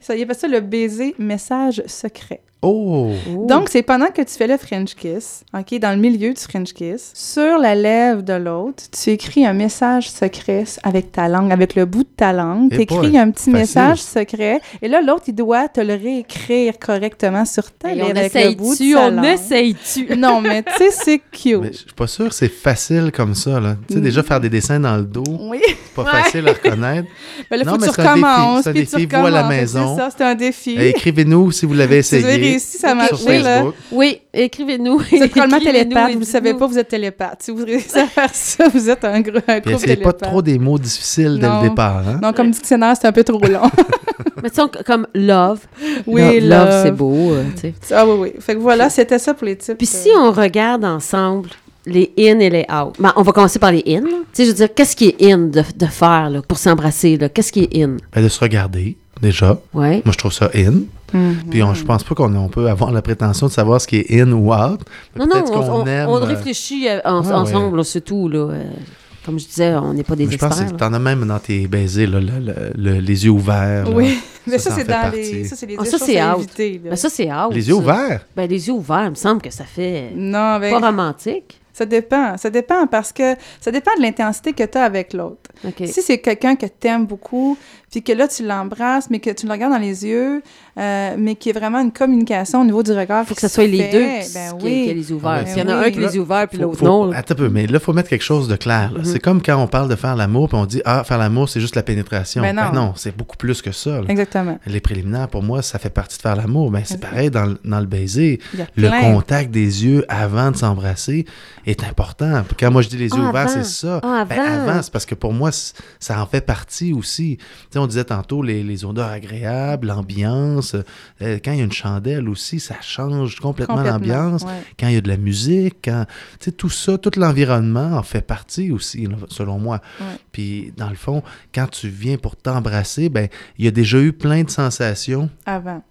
Ça y est, parce que le baiser message secret. Oh! Donc, c'est pendant que tu fais le French kiss, OK, dans le milieu du French kiss, sur la lèvre de l'autre, tu écris un message secret avec ta langue, avec le bout de ta langue. Tu écris un petit facile. message secret. Et là, l'autre, il doit te le réécrire correctement sur ta lèvre on avec le bout de on essaye-tu? Non, mais tu sais, c'est cute. Mais je suis pas sûr que c'est facile comme ça, là. Tu sais, déjà faire des dessins dans le dos, Oui. c'est pas facile à reconnaître. Mais là, Non, faut que mais tu un défi. recommences. C'est un tu défi, vous, à la maison. C'est ça, c'est un défi. Écrivez-nous si vous l'avez essayé. Réussi, ça. Oui, là. Oui, écrivez-nous. Vous êtes probablement télépathe, vous ne savez pas, vous êtes télépathe. Si vous réussissez à faire ça, vous êtes un gros un gros essayez pas télépathe. trop des mots difficiles dès Non. le départ. Hein? Non, comme dictionnaire, c'est un peu trop long. Mettons comme love. oui, love, c'est beau. euh. Ah oui, oui. Fait que voilà, c'était ça pour les types. Puis euh, si on regarde ensemble les in et les out, ben, on va commencer par les in. Tu sais, je veux dire, qu'est-ce qui est in de, de faire là, pour s'embrasser? Qu'est-ce qui est in? Ben, de se regarder, déjà. Ouais. Moi, je trouve ça in. Mhm. Puis on, je pense pas qu'on on peut avoir la prétention de savoir ce qui est in ou out. Non, non, peut-être on, qu'on on- aime, on euh, réfléchit euh, en- ensemble, c'est tout. Là. Euh, comme je disais, on n'est pas des Je pense experts. que t'en as même dans tes baisers, là, le- le- le- les yeux ouverts. là. Oui. Mais Ça, ça, ça en c'est dans partie. les. Ça, c'est les Ah, ça, c'est out. éviter. Ben, ça, c'est out. Les yeux ça. ouverts? Ben, les yeux ouverts, il me semble que ça fait Non, ben, pas romantique. ça dépend. Ça dépend parce que ça dépend de l'intensité que tu as avec l'autre. Si c'est quelqu'un que tu aimes beaucoup, puis que là, tu l'embrasses, mais que tu le regardes dans les yeux, euh, mais qu'il y ait vraiment une communication au niveau du regard. Il faut que qui ce soit les deux Ben qui, qui oui. les yeux ouverts. Ah, S'il y en a ben un qui les yeux ouverts, puis l'autre non. là. Attends un peu, mais là, il faut mettre quelque chose de clair. Mhm. C'est comme quand on parle de faire l'amour, puis on dit Ah, faire l'amour, c'est juste la pénétration. Ben non. c'est beaucoup plus que ça. là. Exactement. Les préliminaires, pour moi, ça fait partie de faire l'amour. Ben, c'est pareil dans, le- dans le baiser. Le plein. contact des yeux avant de s'embrasser est important. Quand moi je dis les yeux Ah, ouverts, c'est ça. Ah, Ben, avant. avant, c'est parce que pour moi, ça en fait partie aussi. Tu sais, on disait tantôt les, les odeurs agréables, l'ambiance. Euh, quand il y a une chandelle aussi, ça change complètement, Complètement, l'ambiance. ouais. Quand il y a de la musique, quand, tu sais, tout ça, tout l'environnement en fait partie aussi, selon moi. Ouais. Puis, dans le fond, quand tu viens pour t'embrasser, ben, il y a déjà eu plein de sensations Avant.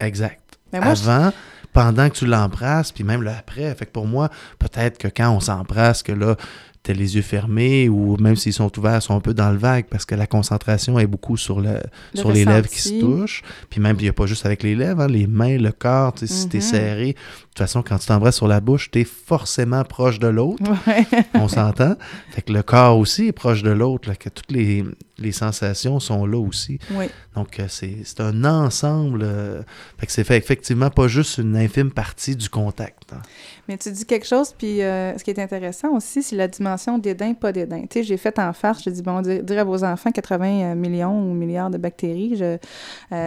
Exact. Mais moi, je- Avant, pendant que tu l'embrasses, puis même là après. Fait que pour moi, peut-être que quand on s'embrasse, que là, t'as les yeux fermés ou même s'ils sont ouverts, sont un peu dans le vague parce que la concentration est beaucoup sur, le, Le sur les lèvres qui se touchent. Puis même, il n'y a pas juste avec les lèvres, hein, les mains, le corps, tu sais, si t'es Mhm. serré. De toute façon, quand tu t'embrasses sur la bouche, t'es forcément proche de l'autre. Ouais. On s'entend. Fait que le corps aussi est proche de l'autre, que toutes les, les sensations sont là aussi. oui. Donc, euh, c'est c'est un ensemble. euh, fait que c'est fait effectivement pas juste une infime partie du contact. hein. Mais tu dis quelque chose, puis euh, ce qui est intéressant aussi, c'est la dimension dédain, pas dédain. Tu sais, j'ai fait en farce, j'ai dit, bon, dire, à vos enfants 80 millions ou milliards de bactéries, euh,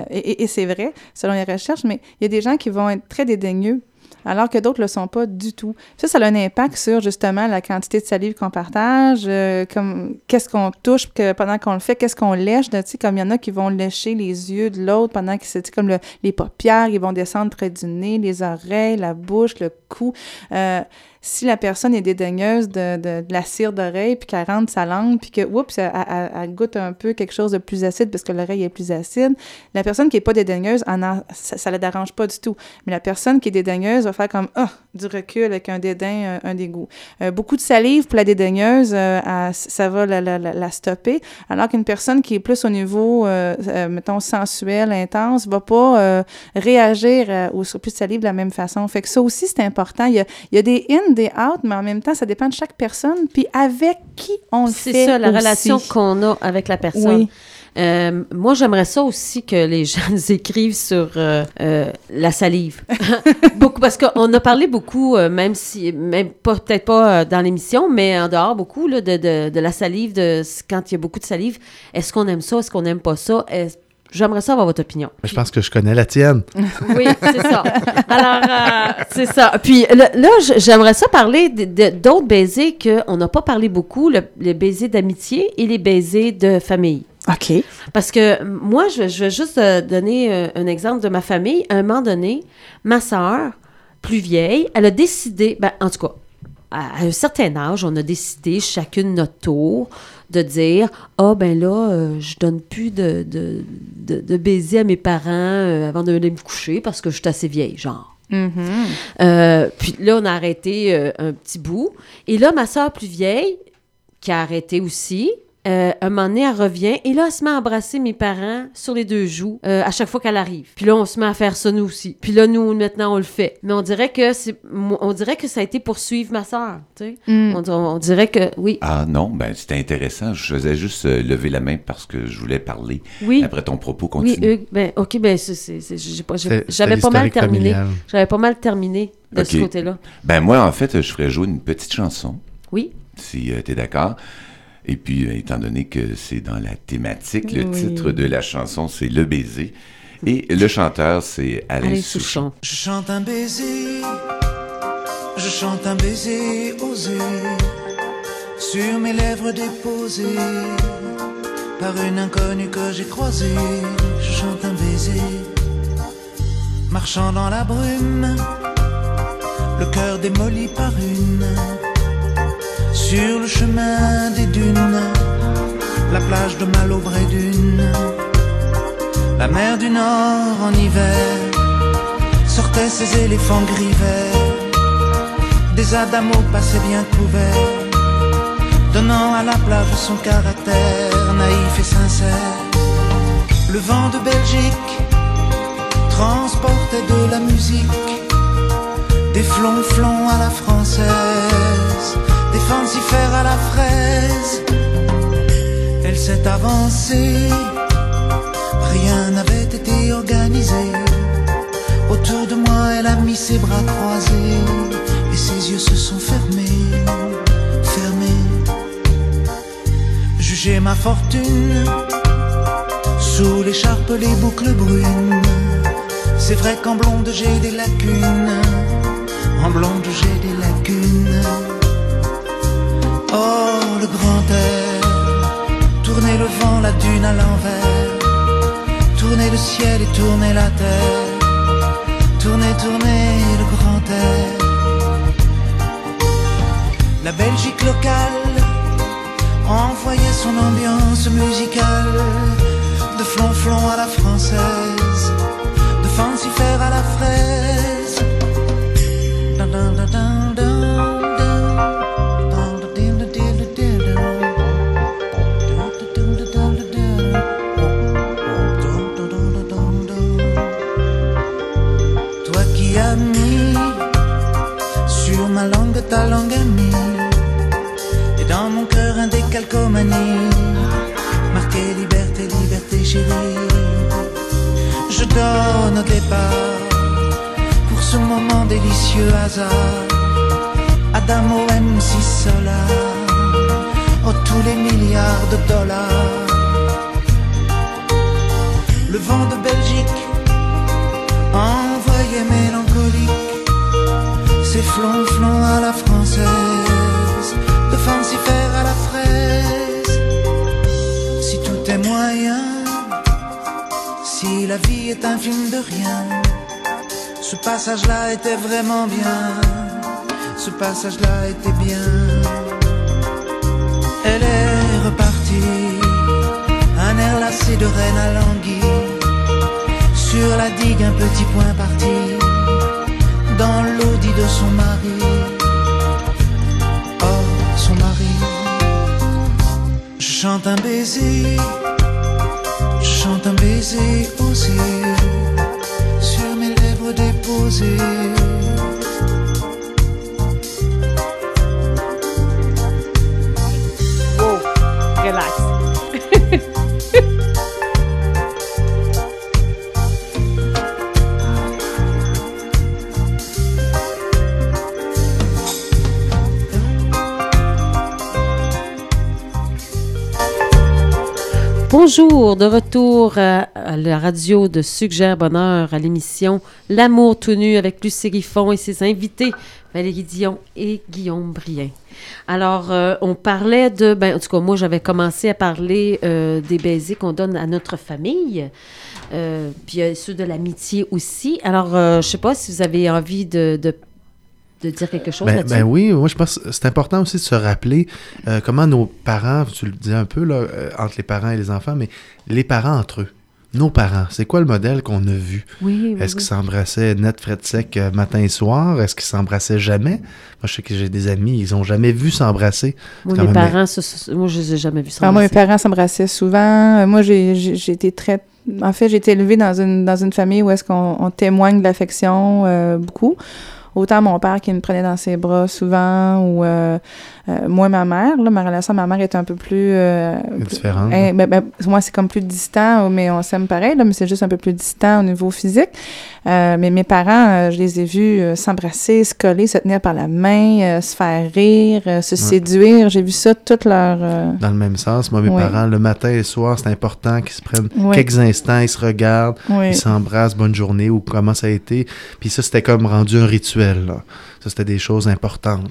et, c'est vrai, selon les recherches, mais il y a des gens qui vont être très dédaigneux alors que d'autres ne le sont pas du tout. Ça, ça a un impact sur justement la quantité de salive qu'on partage, euh, comme qu'est-ce qu'on touche que pendant qu'on le fait, qu'est-ce qu'on lèche. sais, comme il y en a qui vont lécher les yeux de l'autre pendant que c'est comme le- les paupières, ils vont descendre près du nez, les oreilles, la bouche, le cou. Euh, si la personne est dédaigneuse de, la cire d'oreille, puis qu'elle rentre sa langue, puis que, oups, elle, goûte un peu quelque chose de plus acide parce que l'oreille est plus acide, la personne qui n'est pas dédaigneuse, ça ne la dérange pas du tout. Mais la personne qui est dédaigneuse va faire comme, ah, du recul avec un dédain, un, un dégoût. Euh, beaucoup de salive pour la dédaigneuse, euh, ça va la, stopper, alors qu'une personne qui est plus au niveau, euh, euh, mettons, sensuel, intense, va pas euh, réagir euh, au surplus de salive de la même façon. Fait que ça aussi, c'est important. Il y a, il y a des in, des out, mais en même temps, ça dépend de chaque personne, puis avec qui on le fait C'est ça, la aussi. relation qu'on a avec la personne. Oui. Euh, moi, j'aimerais ça aussi que les gens nous écrivent sur euh, euh, la salive. beaucoup, parce qu'on a parlé beaucoup, même si, même peut-être pas dans l'émission, mais en dehors beaucoup là, de, de, de la salive, de quand il y a beaucoup de salive. Est-ce qu'on aime ça? Est-ce qu'on n'aime pas ça? J'aimerais ça avoir votre opinion. Mais je pense que je connais la tienne. Oui, c'est ça. Alors, euh, c'est ça. Puis là, là, j'aimerais ça parler d'autres baisers qu'on n'a pas parlé beaucoup, le- les baisers d'amitié et les baisers de famille. OK. Parce que moi, je, vais- je vais juste euh, donner euh, un exemple de ma famille. À un moment donné, ma sœur, plus vieille, elle a décidé, ben, en tout cas, à un certain âge, on a décidé chacune notre tour de dire ah ben là euh, je donne plus de, de, de, de baisers à mes parents euh, avant de aller me coucher parce que je suis assez vieille genre Mhm. euh, puis là, on a arrêté un petit bout. Et là, ma soeur plus vieille, qui a arrêté aussi, euh, un moment donné, elle revient et là, elle se met à embrasser mes parents sur les deux joues euh, à chaque fois qu'elle arrive. Puis là, on se met à faire ça nous aussi. Puis là, nous, maintenant, on le fait. Mais on dirait que c'est, on dirait que ça a été pour suivre ma soeur, tu sais. Mm. On, on dirait que, oui, Ah non, ben c'était intéressant. Je faisais juste euh, lever la main parce que je voulais parler. oui. Après ton propos, Oui, continue. Hugues, ben, ok, ben, j'avais pas mal terminé. J'avais pas mal terminé de ce côté-là. Ben moi, en fait, je ferais jouer une petite chanson, Oui. si tu es d'accord. Et puis, euh, étant donné que c'est dans la thématique, le Oui. titre de la chanson, c'est Le baiser. Et le chanteur, c'est Alain. Souchon. Je chante un baiser, je chante un baiser osé, sur mes lèvres déposées, par une inconnue que j'ai croisée. Je chante un baiser, marchant dans la brume, le cœur démoli par une, sur le chemin des dunes, la plage de Malaubré d'une, la mer du Nord en hiver sortaient ces éléphants gris verts. Des adamos passaient bien couverts, donnant à la plage son caractère naïf et sincère. Le vent de Belgique transportait de la musique, des flonflons à la française, des fancifères à la fraise. Elle s'est avancée, rien n'avait été organisé. Autour de moi, elle a mis ses bras croisés et ses yeux se sont fermés, fermés. Jugez ma fortune sous l'écharpe, les boucles brunes. C'est vrai qu'en blonde j'ai des lacunes, en blonde j'ai des lacunes. Oh, le grand air, tourner le vent, la dune à l'envers, tourner le ciel et tourner la terre. Tournez, tournez le grand air. La Belgique locale envoyait son ambiance musicale de flonflon à la française, donne au départ Pour ce moment délicieux hasard. Adamo M6 Solar Oh tous les milliards de dollars. Le vent de Belgique envoyé mélancolique, c'est flonflon à la française, de fancifère la vie est un film de rien, ce passage-là était vraiment bien, ce passage-là était bien. Elle est repartie, un air lassé de reine à l'anguille sur la digue un petit point parti dans l'audit de son mari. Oh, son mari. Je chante un baiser, chante un baiser osé sur mes lèvres déposées. Bonjour, de retour à, la radio de Suggère Bonheur à l'émission L'amour tout nu avec Lucie Riffon et ses invités Valérie Dion et Guillaume Brien. Alors, euh, on parlait de, ben, en tout cas, moi, j'avais commencé à parler euh, des baisers qu'on donne à notre famille, euh, puis ceux de l'amitié aussi. Alors, euh, je sais pas si vous avez envie de, de, de dire quelque chose Ben, là-dessus? ben oui, moi je pense que c'est important aussi de se rappeler euh, comment nos parents, tu le dis un peu là, euh, entre les parents et les enfants, mais les parents entre eux. Nos parents, c'est quoi le modèle qu'on a vu? oui, oui, Est-ce oui. qu'ils s'embrassaient net, frais de sec euh, matin et soir? Est-ce qu'ils s'embrassaient jamais? Moi, je sais que j'ai des amis, ils ont jamais vu s'embrasser. Moi, mes même- parents, moi, je les ai jamais vus Ah, moi, mes s'embrasser. parents s'embrassaient souvent. Moi, j'ai j'ai- j'ai été très... En fait, j'ai été élevée dans une, dans une famille où est-ce qu'on on témoigne de l'affection euh, beaucoup. Autant mon père qui me prenait dans ses bras souvent, ou euh, euh, moi, ma mère. Là, ma relation avec ma mère est un peu plus... euh, Différente. eh, ben, ben, moi, c'est comme plus distant, mais on s'aime pareil, là, mais c'est juste un peu plus distant au niveau physique. Euh, mais mes parents, euh, je les ai vus s'embrasser, se coller, se tenir par la main, se faire rire, se séduire. J'ai vu ça toute leur... Dans le même sens, moi, mes parents, le matin et le soir, c'est important qu'ils se prennent quelques instants, ils se regardent, ils s'embrassent, bonne journée ou comment ça a été. Puis ça, c'était comme rendu un rituel. Là. Ça, c'était des choses importantes.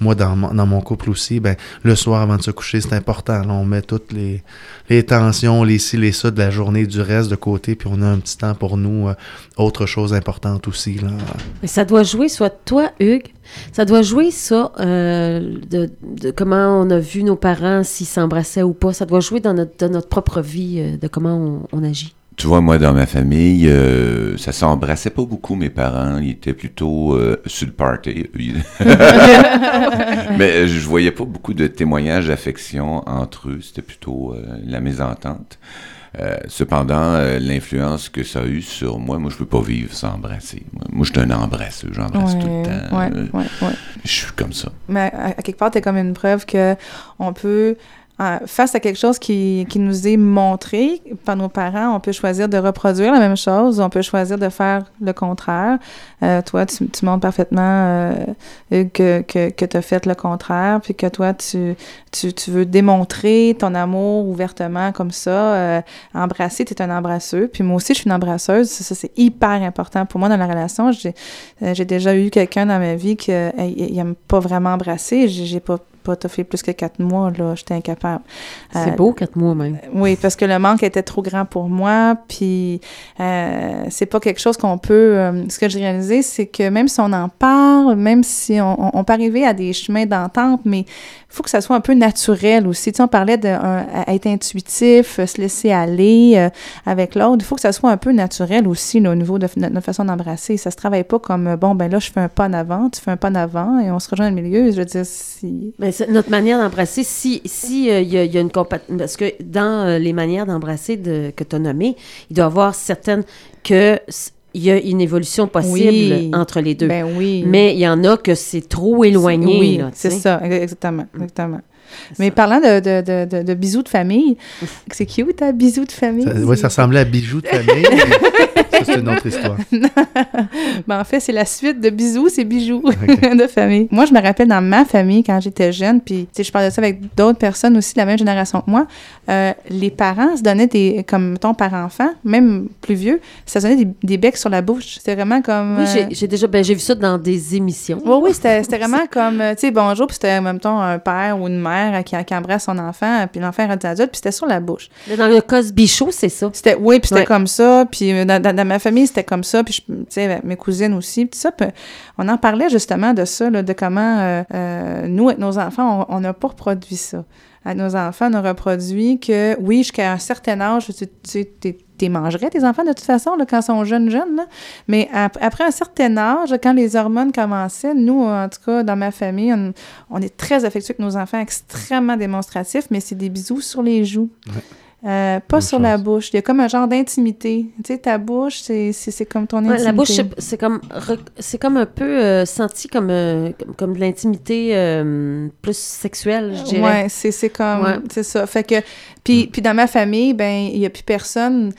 Moi, dans dans mon couple aussi, ben, le soir avant de se coucher, c'est important. on met toutes les, les tensions, les ci, les ça de la journée, du reste de côté, puis on a un petit temps pour nous. euh, autre chose importante aussi. Là. Ça doit jouer, soit toi, Hugues, ça doit jouer ça, euh, de, comment on a vu nos parents, s'ils s'embrassaient ou pas. Ça doit jouer dans notre, propre vie, euh, de comment on agit. Tu vois, moi, dans ma famille, euh, ça s'embrassait pas beaucoup, mes parents. Ils étaient plutôt euh, sur le party. Mais euh, je voyais pas beaucoup de témoignages d'affection entre eux. C'était plutôt euh, la mésentente. Cependant, l'influence que ça a eu sur moi, moi, je peux pas vivre sans embrasser. Moi, je suis un embrasseur. J'embrasse tout le temps. Ouais, ouais. Je suis comme ça. Mais à, à quelque part, t'es comme une preuve que on peut, euh, face à quelque chose qui, qui nous est montré par nos parents, on peut choisir de reproduire la même chose, on peut choisir de faire le contraire. Euh, toi, tu, tu montres parfaitement euh, que, que, que tu as fait le contraire, puis que toi, tu, tu, tu veux démontrer ton amour ouvertement comme ça. Embrasser, tu es un embrasseux. Puis moi aussi, je suis une embrasseuse. Ça, ça, c'est hyper important pour moi dans la relation. J'ai déjà eu quelqu'un dans ma vie qui euh, il, il aime pas vraiment embrasser. J'ai pas pas fait plus que quatre mois, là. J'étais incapable. C'est Euh, beau, quatre mois même. oui, parce que le manque était trop grand pour moi, puis euh, c'est pas quelque chose qu'on peut... euh, ce que j'ai réalisé, c'est que même si on en parle, même si on, on- on peut arriver à des chemins d'entente, mais il faut que ça soit un peu naturel aussi. Tu sais, on parlait d'être intuitif, euh, se laisser aller euh, avec l'autre. Il faut que ça soit un peu naturel aussi là, au niveau de notre, notre façon d'embrasser. Ça se travaille pas comme, euh, bon, ben là, je fais un pas en avant, tu fais un pas en avant, et on se rejoint au milieu. Je veux dire, si... Mais c'est notre manière d'embrasser, si si euh, il y, a- il y a une parce que dans euh, les manières d'embrasser de, que tu as nommées, il doit y avoir certaines que il y a une évolution possible Oui. entre les deux. Ben oui. Mais il y en a que c'est trop éloigné. Oui, c'est ça, ex- exactement, exactement. C'est Mais ça. parlant de, de, de, de, de bisous de famille, c'est cute, hein, bisous de famille? Ça, ouais, ça ressemblait à bijoux de famille. c'est une autre histoire. Ben, en fait, c'est la suite de bisous, c'est bijoux de famille. Moi, je me rappelle dans ma famille, quand j'étais jeune, puis tu sais, je parle de ça avec d'autres personnes aussi de la même génération que moi, euh, les parents se donnaient des, comme ton parent-enfant, même plus vieux, ça se donnait des, des becs sur la bouche. C'était vraiment comme... Oui, euh, j'ai- j'ai déjà ben, j'ai vu ça dans des émissions. Oui, oui, c'était c'était vraiment comme, euh, tu sais, bonjour, puis c'était en même temps un père ou une mère euh, qui, qui embrasse son enfant, puis l'enfant est rendu adulte, puis c'était sur la bouche. Mais Dans le Cosby Show, c'est ça. C'était, oui, puis c'était Ouais. comme ça, puis euh, dans, dans- dans ma famille, c'était comme ça, puis je- mes cousines aussi, puis ça, on en parlait justement de ça, de comment euh, euh, nous, avec nos enfants, on n'a pas reproduit ça. À nos enfants, on a reproduit que, oui, jusqu'à un certain âge, tu tu mangerais tes enfants de toute façon, quand ils sont jeunes, jeunes. Mais ap- après un certain âge, quand les hormones commençaient, nous, en tout cas, dans ma famille, on, on est très affectueux avec nos enfants, extrêmement démonstratifs, mais c'est des bisous sur les joues. Euh, pas sur chose. la bouche. Il y a comme un genre d'intimité. Tu sais, ta bouche, c'est c'est- c'est comme ton Ouais, intimité. la bouche, c'est- c'est comme, c'est comme un peu euh, senti comme, euh, comme, comme de l'intimité euh, plus sexuelle, je dirais. Ouais, c'est c'est comme Ouais. c'est ça. Fait que puis puis dans ma famille, ben il y a plus personne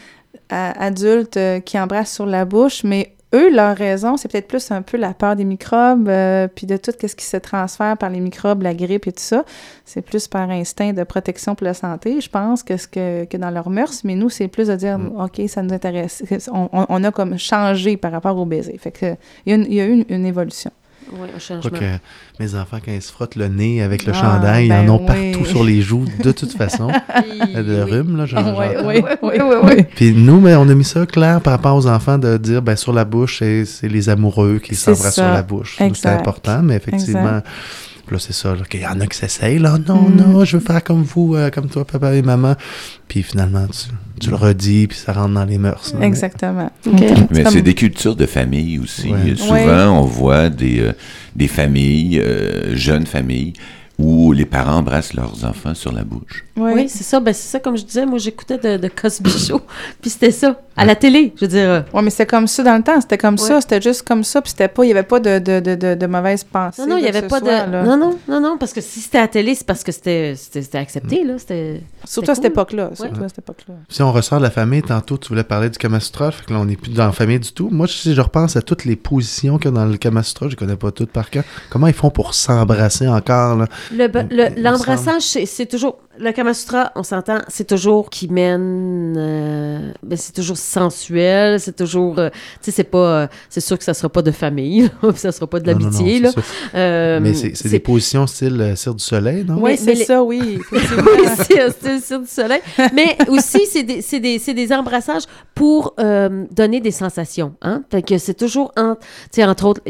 adulte euh, qui embrasse sur la bouche, mais eux, leur raison, c'est peut-être plus un peu la peur des microbes, euh, puis de tout ce qui se transfère par les microbes, la grippe et tout ça. C'est plus par instinct de protection pour la santé, je pense, que, ce que, que dans leurs mœurs. Mais nous, c'est plus de dire, Mm. OK, ça nous intéresse. On, on- on a comme changé par rapport au baiser. Fait que il y a, une- il y a eu une, une évolution. Oui, un changement. que mes enfants, quand ils se frottent le nez avec le Ah, chandail, ils ben en ont oui. partout sur les joues, de toute façon. Le Oui. rhume, là, j'en oui, oui, oui, oui, oui. Puis nous, ben, on a mis ça clair par rapport aux enfants de dire ben, sur la bouche, c'est les amoureux qui s'embrassent sur la bouche. C'est important, mais effectivement, Exact. Là, c'est ça. qu'il y en a qui s'essayent. Là, non, Mm. non, je veux faire comme vous, euh, comme toi, papa et maman. Puis finalement, tu, tu le redis, puis ça rentre dans les mœurs. là. Exactement. Mais comme- c'est des cultures de famille aussi. Ouais. Souvent, Ouais. on voit des, euh, des familles, euh, jeunes familles, où les parents embrassent leurs enfants sur la bouche. Oui. Oui, c'est ça. Ben, c'est ça, comme je disais, moi, j'écoutais de, de Cosby Show, puis c'était ça, à la télé, je veux dire. euh, Ouais, mais c'était comme ça dans le temps. C'était comme Ouais. ça. C'était juste comme ça. Puis c'était pas, il n'y avait pas de, de, de, de, de mauvaise pensée. Non, non, il n'y avait pas soit, de... là. Non, non, non, non, parce que si c'était à la télé, c'est parce que c'était c'était- c'était accepté, là. C'était... Surtout à cette époque-là. Surtout Ouais. à cette époque-là. Si on ressort de la famille, tantôt tu voulais parler du Kamasutra, fait que là on n'est plus dans la famille du tout. Moi, si je repense à toutes les positions qu'il y a dans le Kamasutra, je ne connais pas toutes par cœur. Comment ils font pour s'embrasser encore là? Le, be- le- l'embrassage, c'est, c'est toujours... Le Kama Sutra, on s'entend, c'est toujours qui mène... euh, ben, c'est toujours sensuel, c'est toujours... euh, tu sais, c'est pas... euh, c'est sûr que ça sera pas de famille, là, ça sera pas de l'amitié, c'est là. sûr. Euh, Mais c'est c'est des positions style Cire du Soleil, non? Oui, c'est les- ça, oui. oui, c'est c'est sur du soleil. Mais aussi, c'est des, c'est des, c'est des embrassages pour euh, donner des sensations. Hein? Fait que c'est toujours, en, tu sais, entre autres,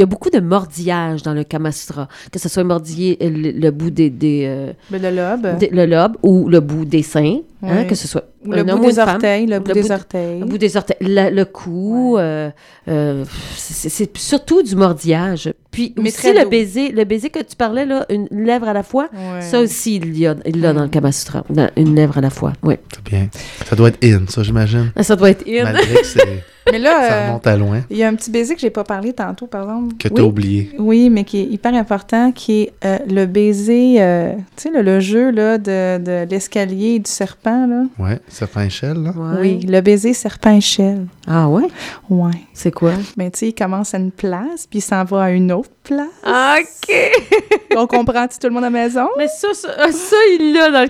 il y a beaucoup de mordillage dans le Kama Sutra. Que ce soit mordiller le, le bout des, des, euh, Mais le lobe. des- le lobe ou le bout des seins. Hein? Que ce soit Ou le bout ou des orteils. Le bout Le des bout orteils. Le bout des orteils, le, le cou, euh, euh, c'est surtout du mordillage. Puis Mais aussi le doux. baiser, le baiser que tu parlais, là, une lèvre à la fois, Ouais. ça aussi, il y a, il l'a dans le Kama Sutra, dans une lèvre à la fois. Oui. C'est bien. Ça doit être in, ça, j'imagine. Ça doit être in. Malgré que c'est- Mais là, ça euh, remonte à loin, il y a un petit baiser que j'ai pas parlé tantôt, par exemple. que t'as oui. oublié. Oui, mais qui est hyper important, qui est euh, le baiser, euh, tu sais, le, le jeu là, de, de l'escalier et du serpent. Là. Ouais, serpent échelle, là. Ouais. Oui, le baiser serpent-échelle. Ah ouais? Ouais. C'est quoi? Mais tu sais, il commence à une place, puis il s'en va à une autre place. OK! On comprend-tu tout le monde à la maison? Mais ça, ça, ça, il l'a dans le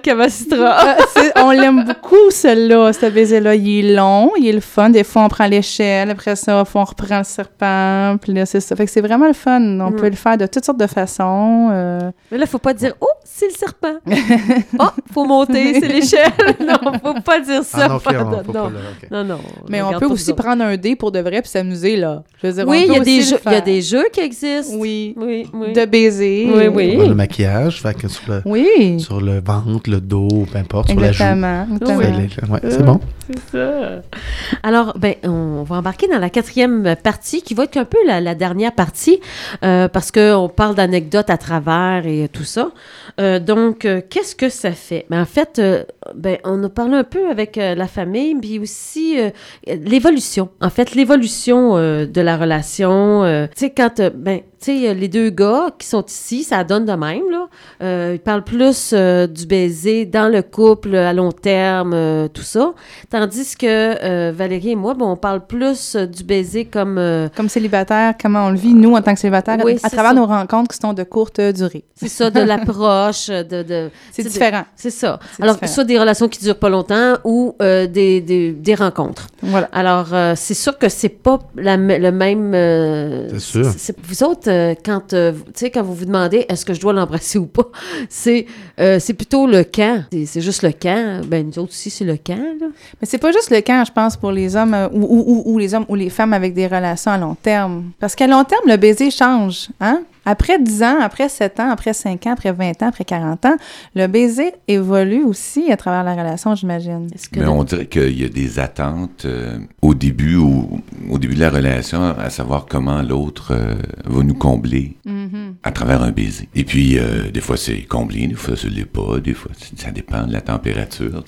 c'est- on l'aime beaucoup, celui-là, ce baiser-là. Il est long, il est le fun. Des fois, on prend l'échelle, après ça, on reprend le serpent, puis là, c'est ça. Fait que c'est vraiment le fun. On Mm. peut le faire de toutes sortes de façons. euh, Mais là, faut pas dire « Oh, c'est le serpent! » Oh, faut monter, c'est l'échelle! Non, faut pas dire ça. Ah non, pas- non, non, pas le- ok. non, non. Mais on peut aussi prendre un dé pour de vrai puis s'amuser, là. Je veux dire, Oui, il y, a des jeux, il y a faire. des jeux qui existent. Oui. Oui, oui. De baiser. Oui, oui. Le maquillage, fait que sur le, Oui. sur le ventre, le dos, peu importe, sur la joue. Exactement. Ouais, c'est bon. Alors, ben, on va embarquer dans la quatrième partie, qui va être un peu la, dernière partie, euh, parce qu'on parle d'anecdotes à travers et tout ça. Euh, donc, euh, qu'est-ce que ça fait? Ben, en fait, euh, ben, on a parlé un peu avec la famille, puis aussi l'évolution. En fait, l'évolution de la relation. tu sais, quand, ben, sais, les deux gars qui sont ici, ça donne de même, là. Euh, ils parlent plus euh, du baiser dans le couple, à long terme, euh, tout ça. Tandis que euh, Valérie et moi, bon, on parle plus euh, du baiser comme... euh, Comme célibataire, comment on le vit, nous, en tant que célibataires, Oui, à c'est travers ça. nos rencontres qui sont de courte durée. c'est ça, de l'approche, de... de C'est différent. C'est ça. Alors, différent. soit des relations qui durent pas longtemps ou euh, des, des, des rencontres. Voilà. Alors, euh, c'est sûr que c'est pas la le même. euh, C'est sûr. c'est- vous autres, euh, quand, euh, quand vous vous demandez est-ce que je dois l'embrasser ou pas, c'est euh, c'est plutôt le quand. C'est juste le quand. Ben, nous autres aussi, c'est le là. Mais c'est pas juste le cas, je pense, pour les hommes ou, ou- ou les hommes ou les femmes avec des relations à long terme. Parce qu'à long terme, le baiser change. Hein? Après 10 ans, après 7 ans, après 5 ans, après 20 ans, après 40 ans, le baiser évolue aussi à travers la relation, j'imagine. Mais on dirait qu'il y a des attentes euh, au début ou au début de la relation, à savoir comment l'autre euh, va nous combler à travers un baiser. Et puis, euh, des fois, c'est comblé, des fois, ce l'est pas, des fois, ça dépend de la température.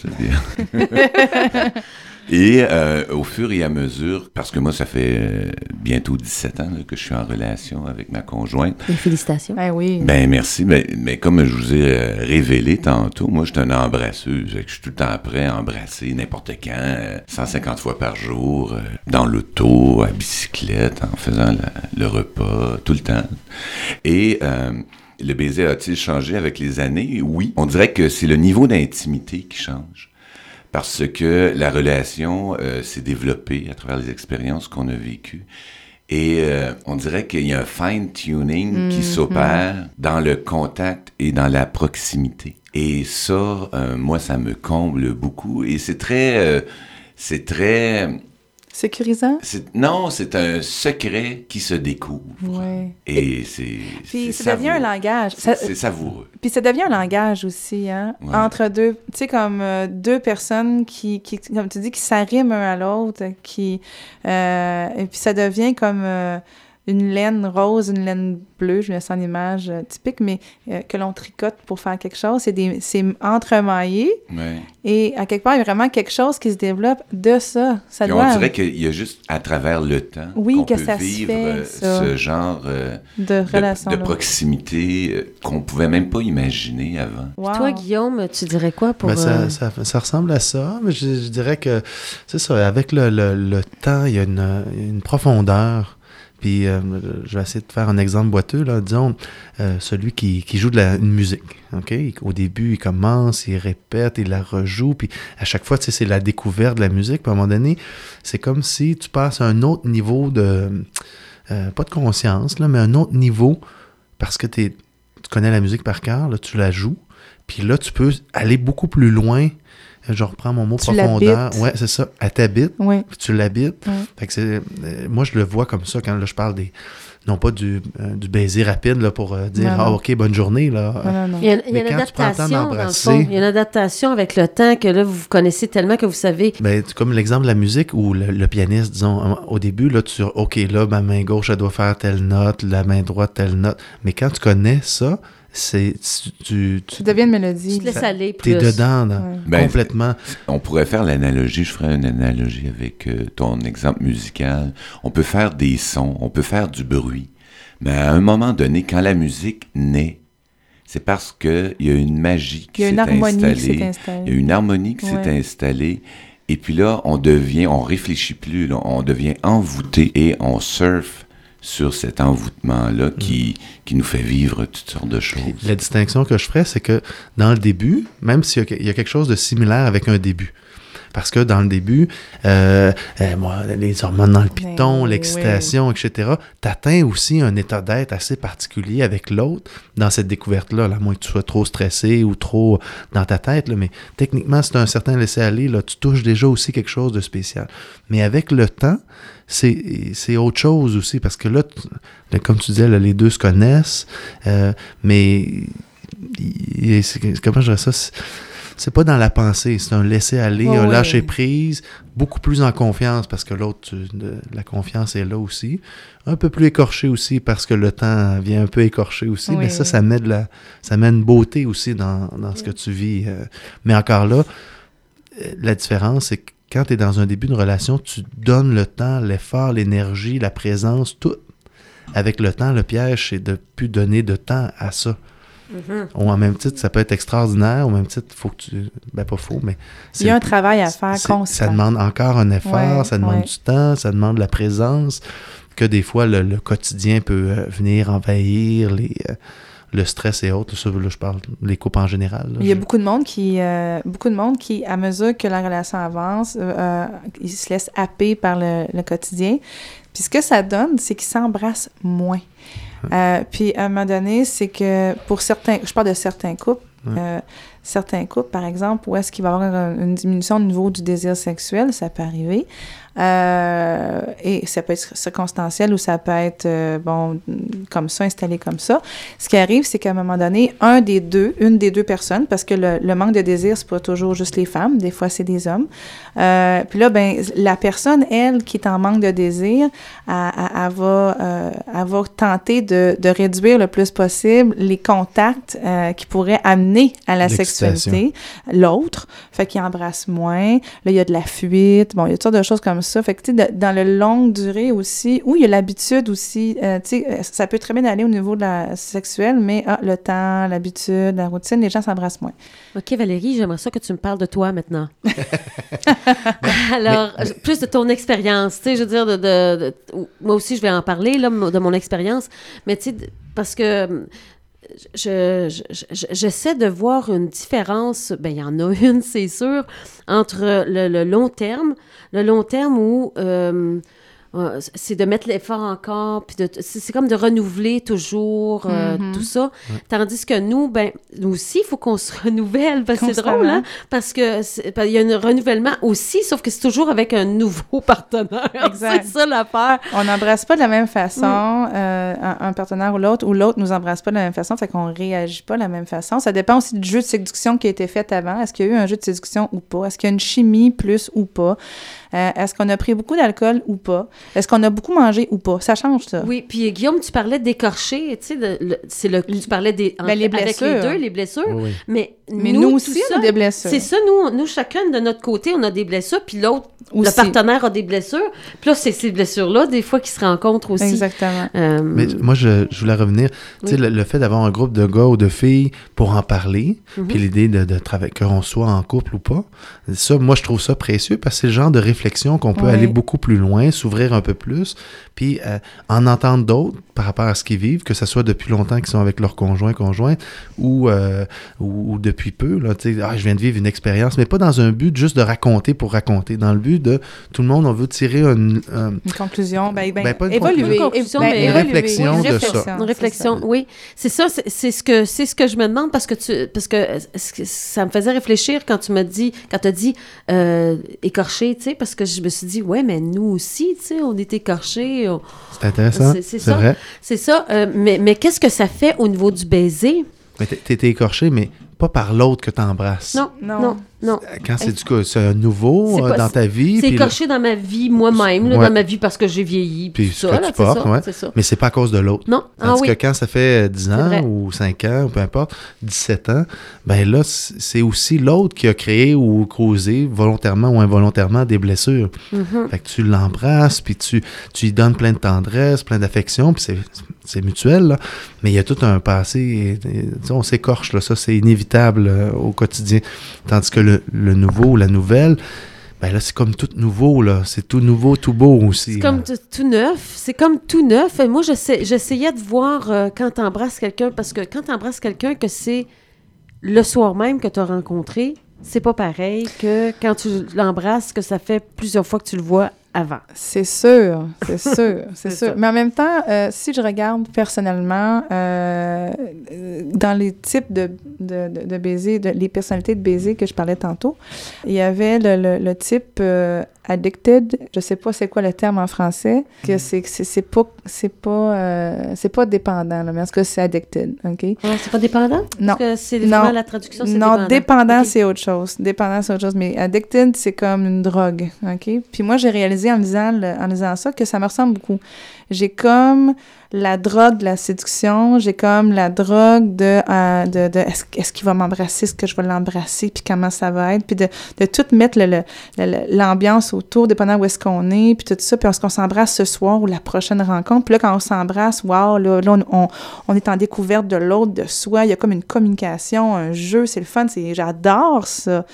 Et euh, au fur et à mesure, parce que moi, ça fait euh, bientôt 17 ans là, que je suis en relation avec ma conjointe. Et félicitations. Ben oui. Ben merci, mais, mais comme je vous ai euh, révélé tantôt, moi, je suis une embrasseuse. Je suis tout le temps prêt à embrasser n'importe quand, euh, 150 fois par jour, euh, dans l'auto, à bicyclette, en faisant la- le repas, tout le temps. Et... euh, le baiser a-t-il changé avec les années? Oui. On dirait que c'est le niveau d'intimité qui change parce que la relation euh, s'est développée à travers les expériences qu'on a vécues. Et euh, on dirait qu'il y a un fine-tuning qui s'opère dans le contact et dans la proximité. Et ça, euh, moi, ça me comble beaucoup. Et c'est très... c'est très... Sécurisant? Non, c'est un secret qui se découvre. Oui. Et c'est... Puis ça devient un langage. C'est savoureux. Puis ça devient un langage aussi, hein, Ouais. entre deux, tu sais, comme euh, deux personnes qui, qui, comme tu dis, qui s'arriment un à l'autre, qui, euh, et puis ça devient comme euh, une laine rose, une laine bleue, je me sens l'image euh, typique, mais euh, que l'on tricote pour faire quelque chose, c'est des, c'est entremaillé, Ouais. et à quelque part, il y a vraiment quelque chose qui se développe de ça. Ça doit on dirait qu'il y a juste à travers le temps Oui, qu'on que peut ça se vivre fait, euh, ça. ce genre euh, de relation. de proximité euh, qu'on pouvait même pas imaginer avant. Toi, Guillaume, tu dirais quoi pour... Ben, ça, euh, ça, ça ressemble à ça, mais je, je dirais que c'est ça, avec le, le- le temps, il y a une, une profondeur. Puis euh, je vais essayer de faire un exemple boiteux, là. Disons, euh, celui qui, joue de la, une musique. OK? Au début, il commence, il répète, il la rejoue, puis à chaque fois, c'est la découverte de la musique. Puis à un moment donné, c'est comme si tu passes à un autre niveau de. euh, pas de conscience, là, mais un autre niveau parce que tu connais la musique par cœur, là, tu la joues. Puis là, tu peux aller beaucoup plus loin. Euh, Je reprends mon mot Tu profondeur. Ouais, c'est ça. Elle t'habite, tu l'habites. Ouais. Fait que c'est, euh, moi, je le vois comme ça quand là, je parle des. Non pas du, euh, du baiser rapide là, pour euh, dire Non, Ah, non. OK, bonne journée. Là. Non, non, non. Il y a, il y a Mais une quand tu prends le temps adaptation, dans le d'embrasser- fond. Il y a une adaptation avec le temps que là, vous vous connaissez tellement que vous savez. Ben, c'est comme l'exemple de la musique où le, le pianiste, disons, au début, là, tu OK, là, ma main gauche, elle doit faire telle note, la main droite, telle note. Mais quand tu connais ça, c'est tu, tu, Tu deviens une Tu mélodie. te laisses aller plus. es dedans, là, Ouais. Ben, complètement. On pourrait faire l'analogie, je ferais une analogie avec euh, ton exemple musical. On peut faire des sons, on peut faire du bruit, mais à un moment donné, quand la musique naît, c'est parce qu'il y a une magie Il qui y a s'est une harmonie qui installée. s'est installée. Il y a une harmonie qui s'est Ouais. installée. Et puis là, on devient, on réfléchit plus, là, on devient envoûté et on surfe sur cet envoûtement-là qui, qui nous fait vivre toutes sortes de choses. La distinction que je ferais, c'est que dans le début, même s'il y, a- il y a quelque chose de similaire avec un début, parce que dans le début, euh, euh, les hormones dans le piton, oui, l'excitation, etc., t'atteins aussi un état d'être assez particulier avec l'autre dans cette découverte-là, là, à moins que tu sois trop stressé ou trop dans ta tête, là, mais techniquement, c'est un certain laisser-aller, là, tu touches déjà aussi quelque chose de spécial. Mais avec le temps, c'est autre chose aussi, parce que là, comme tu disais, là, les deux se connaissent, euh, mais comment je dirais ça? C'est- pas dans la pensée, c'est un laisser-aller, Ouais, un ouais. lâcher prise, beaucoup plus en confiance parce que l'autre, la confiance est là aussi. Un peu plus écorché aussi parce que le temps vient un peu écorcher aussi, Oui, mais ça, oui. ça met de la, ça met une beauté aussi dans, dans ce que tu vis. euh. Mais encore là, euh, la différence, c'est que quand tu es dans un début de relation, tu donnes le temps, l'effort, l'énergie, la présence, tout. Avec le temps, le piège, c'est de plus donner de temps à ça. Ou en même titre, ça peut être extraordinaire. Au même titre, faut que tu. Ben, pas faux, mais. Il y a un travail à faire c'est- constant. Ça demande encore un effort, Ouais, ça demande ouais. du temps, ça demande de la présence. Que des fois, le, le quotidien peut euh, venir envahir les, euh, le stress et autres. Ça, là, je parle les couples en général. là. Il y a Je- beaucoup de monde qui, euh, beaucoup de monde qui, à mesure que la relation avance, ils se laissent happer par le, le quotidien. Puis ce que ça donne, c'est qu'ils s'embrassent moins. Euh, puis à un moment donné, c'est que pour certains, je parle de certains couples, Ouais. euh, certains couples, par exemple, où est-ce qu'il va y avoir un- une diminution au niveau du désir sexuel, ça peut arriver. Euh, et ça peut être circonstanciel ou ça peut être, euh, bon, comme ça, installé comme ça. Ce qui arrive, c'est qu'à un moment donné, un des deux, une des deux personnes, parce que le, le manque de désir, c'est pas toujours juste les femmes, des fois c'est des hommes. Euh, puis là, ben, la personne, elle, qui est en manque de désir, elle, elle- elle va, elle va tenter de, de réduire le plus possible les contacts qui pourraient amener à la sexualité. L'autre, fait qu'il embrasse moins. Là, il y a de la fuite. Bon, il y a toutes sortes de choses comme ça. Fait que, tu sais, dans le longue durée aussi, où il y a l'habitude aussi, euh, tu sais, euh, ça peut très bien aller au niveau de la sexuelle, mais ah, le temps, l'habitude, la routine, les gens s'embrassent moins. OK, Valérie, j'aimerais ça que tu me parles de toi maintenant. Alors, plus de ton expérience, tu sais, je veux dire, de, de- de- moi aussi, je vais en parler, là, de mon expérience, mais tu sais, parce que hum, je, je- je- j'essaie de voir une différence, ben il y en a une, c'est sûr, entre le, le long terme, le long terme où... euh, euh, c'est de mettre l'effort encore, puis de, c'est, c'est comme de renouveler toujours euh, Mhm. tout ça. Tandis que nous, ben, nous aussi, il faut qu'on se renouvelle. Parce que c'est drôle, hein? Parce que c'est- parce qu'il y a un renouvellement aussi, sauf que c'est toujours avec un nouveau partenaire. Exact. c'est ça l'affaire. On n'embrasse pas de la même façon euh, un, un partenaire ou l'autre, ou l'autre nous embrasse pas de la même façon, fait qu'on réagit pas de la même façon. Ça dépend aussi du jeu de séduction qui a été fait avant. Est-ce qu'il y a eu un jeu de séduction ou pas? Est-ce qu'il y a une chimie plus ou pas? Euh, Est-ce qu'on a pris beaucoup d'alcool ou pas? Est-ce qu'on a beaucoup mangé ou pas? Ça change, ça. Oui, puis Guillaume, tu parlais d'écorcher, tu sais, de- le- c'est le, tu parlais des, Ben, les avec les blessures. deux, les blessures, oui. mais, Mais nous, aussi, on a des blessures. C'est ça, nous, nous, chacun de notre côté, on a des blessures, puis l'autre, le partenaire a des blessures. Puis là, c'est ces blessures-là, des fois, qui se rencontrent aussi. Exactement. Euh, Mais moi, je, je voulais revenir. Tu sais, le, le fait d'avoir un groupe de gars ou de filles pour en parler, Mhm. puis l'idée de, de travailler, qu'on soit en couple ou pas, ça, moi, je trouve ça précieux parce que c'est le genre de réflexion qu'on peut Oui. aller beaucoup plus loin, s'ouvrir un peu plus, puis euh, en entendre d'autres par rapport à ce qu'ils vivent, que ce soit depuis longtemps qu'ils sont avec leur conjoint, conjointe, ou, euh, ou, ou depuis peu, là, ah, je viens de vivre une expérience, mais pas dans un but juste de raconter pour raconter, dans le but de, tout le monde, on veut tirer un, un- Une conclusion, ben, ben, Ben, pas une évoluer. conclusion, Ben, mais- évoluer. Une réflexion Oui, de ça. réflexion, Une réflexion, c'est ça. oui. C'est ça, c'est c'est ce que c'est ce que je me demande parce que tu parce que ça me faisait réfléchir quand tu m'as dit quand tu as dit euh, écorché, tu sais parce que je me suis dit ouais mais nous aussi, tu sais, on est écorchés, on- C'est intéressant, C'est- ça. vrai. c'est ça euh, mais mais qu'est-ce que ça fait au niveau du baiser? Mais t'es- t'es écorché, mais pas par l'autre que t'embrasses. Non, Non. non, non. Quand c'est du coup, c'est nouveau euh, pas- dans ta vie. C'est puis là- écorché dans ma vie moi-même, Ouais. dans ma vie parce que j'ai vieilli, Puis ce ça, là, tu portes, ça, ouais. ça. Mais c'est pas à cause de l'autre. Non, ah Tandis oui. que quand ça fait 10 C'est vrai. ans ou 5 ans, ou peu importe, 17 ans, ben là, c'est aussi l'autre qui a créé ou causé volontairement ou involontairement des blessures. Mhm. Fait que tu l'embrasses, puis tu, tu lui donnes plein de tendresse, plein d'affection, puis c'est, c'est mutuel, là. Mais il y a tout un passé, et- et, on s'écorche, là, ça c'est inévitable euh, au quotidien. Tandis que le, le nouveau ou la nouvelle, ben là, c'est comme tout nouveau, là. C'est tout nouveau, tout beau aussi. C'est comme tout, neuf. C'est comme tout neuf. Et moi, j'essa- j'essayais de voir euh, quand tu embrasses quelqu'un, parce que quand tu embrasses quelqu'un que c'est le soir même que tu as rencontré, c'est pas pareil que quand tu l'embrasses, que ça fait plusieurs fois que tu le vois avant. C'est sûr, c'est sûr, C'est sûr. Mais en même temps, euh, si je regarde personnellement euh, euh, dans les types de, de, de, de baisers, les personnalités de baisers que je parlais tantôt, il y avait le, le, le type euh, addicted. Je sais pas c'est quoi le terme en français. Que c'est c'est pas c'est pas euh, c'est pas dépendant, là, mais en tout cas c'est addicted, ok? Ah, c'est pas dépendant? Non. Parce que c'est Non. la traduction, c'est Non, dépendant. c'est autre chose. Dépendant, c'est autre chose. Mais addicted, c'est comme une drogue, OK? Puis moi, j'ai réalisé en lisant, le- en lisant ça que ça me ressemble beaucoup. J'ai comme la drogue de la séduction, j'ai comme la drogue de, euh, de, de est-ce, est-ce qu'il va m'embrasser, est-ce que je vais l'embrasser, puis comment ça va être, puis de, de tout mettre le- l'ambiance autour, dépendant où est-ce qu'on est, puis tout ça, puis est-ce qu'on s'embrasse ce soir ou la prochaine rencontre. Puis là, quand on s'embrasse, wow, là, là, on, on, on est en découverte de l'autre, de soi, il y a comme une communication, un jeu, c'est le fun, c'est, j'adore ça.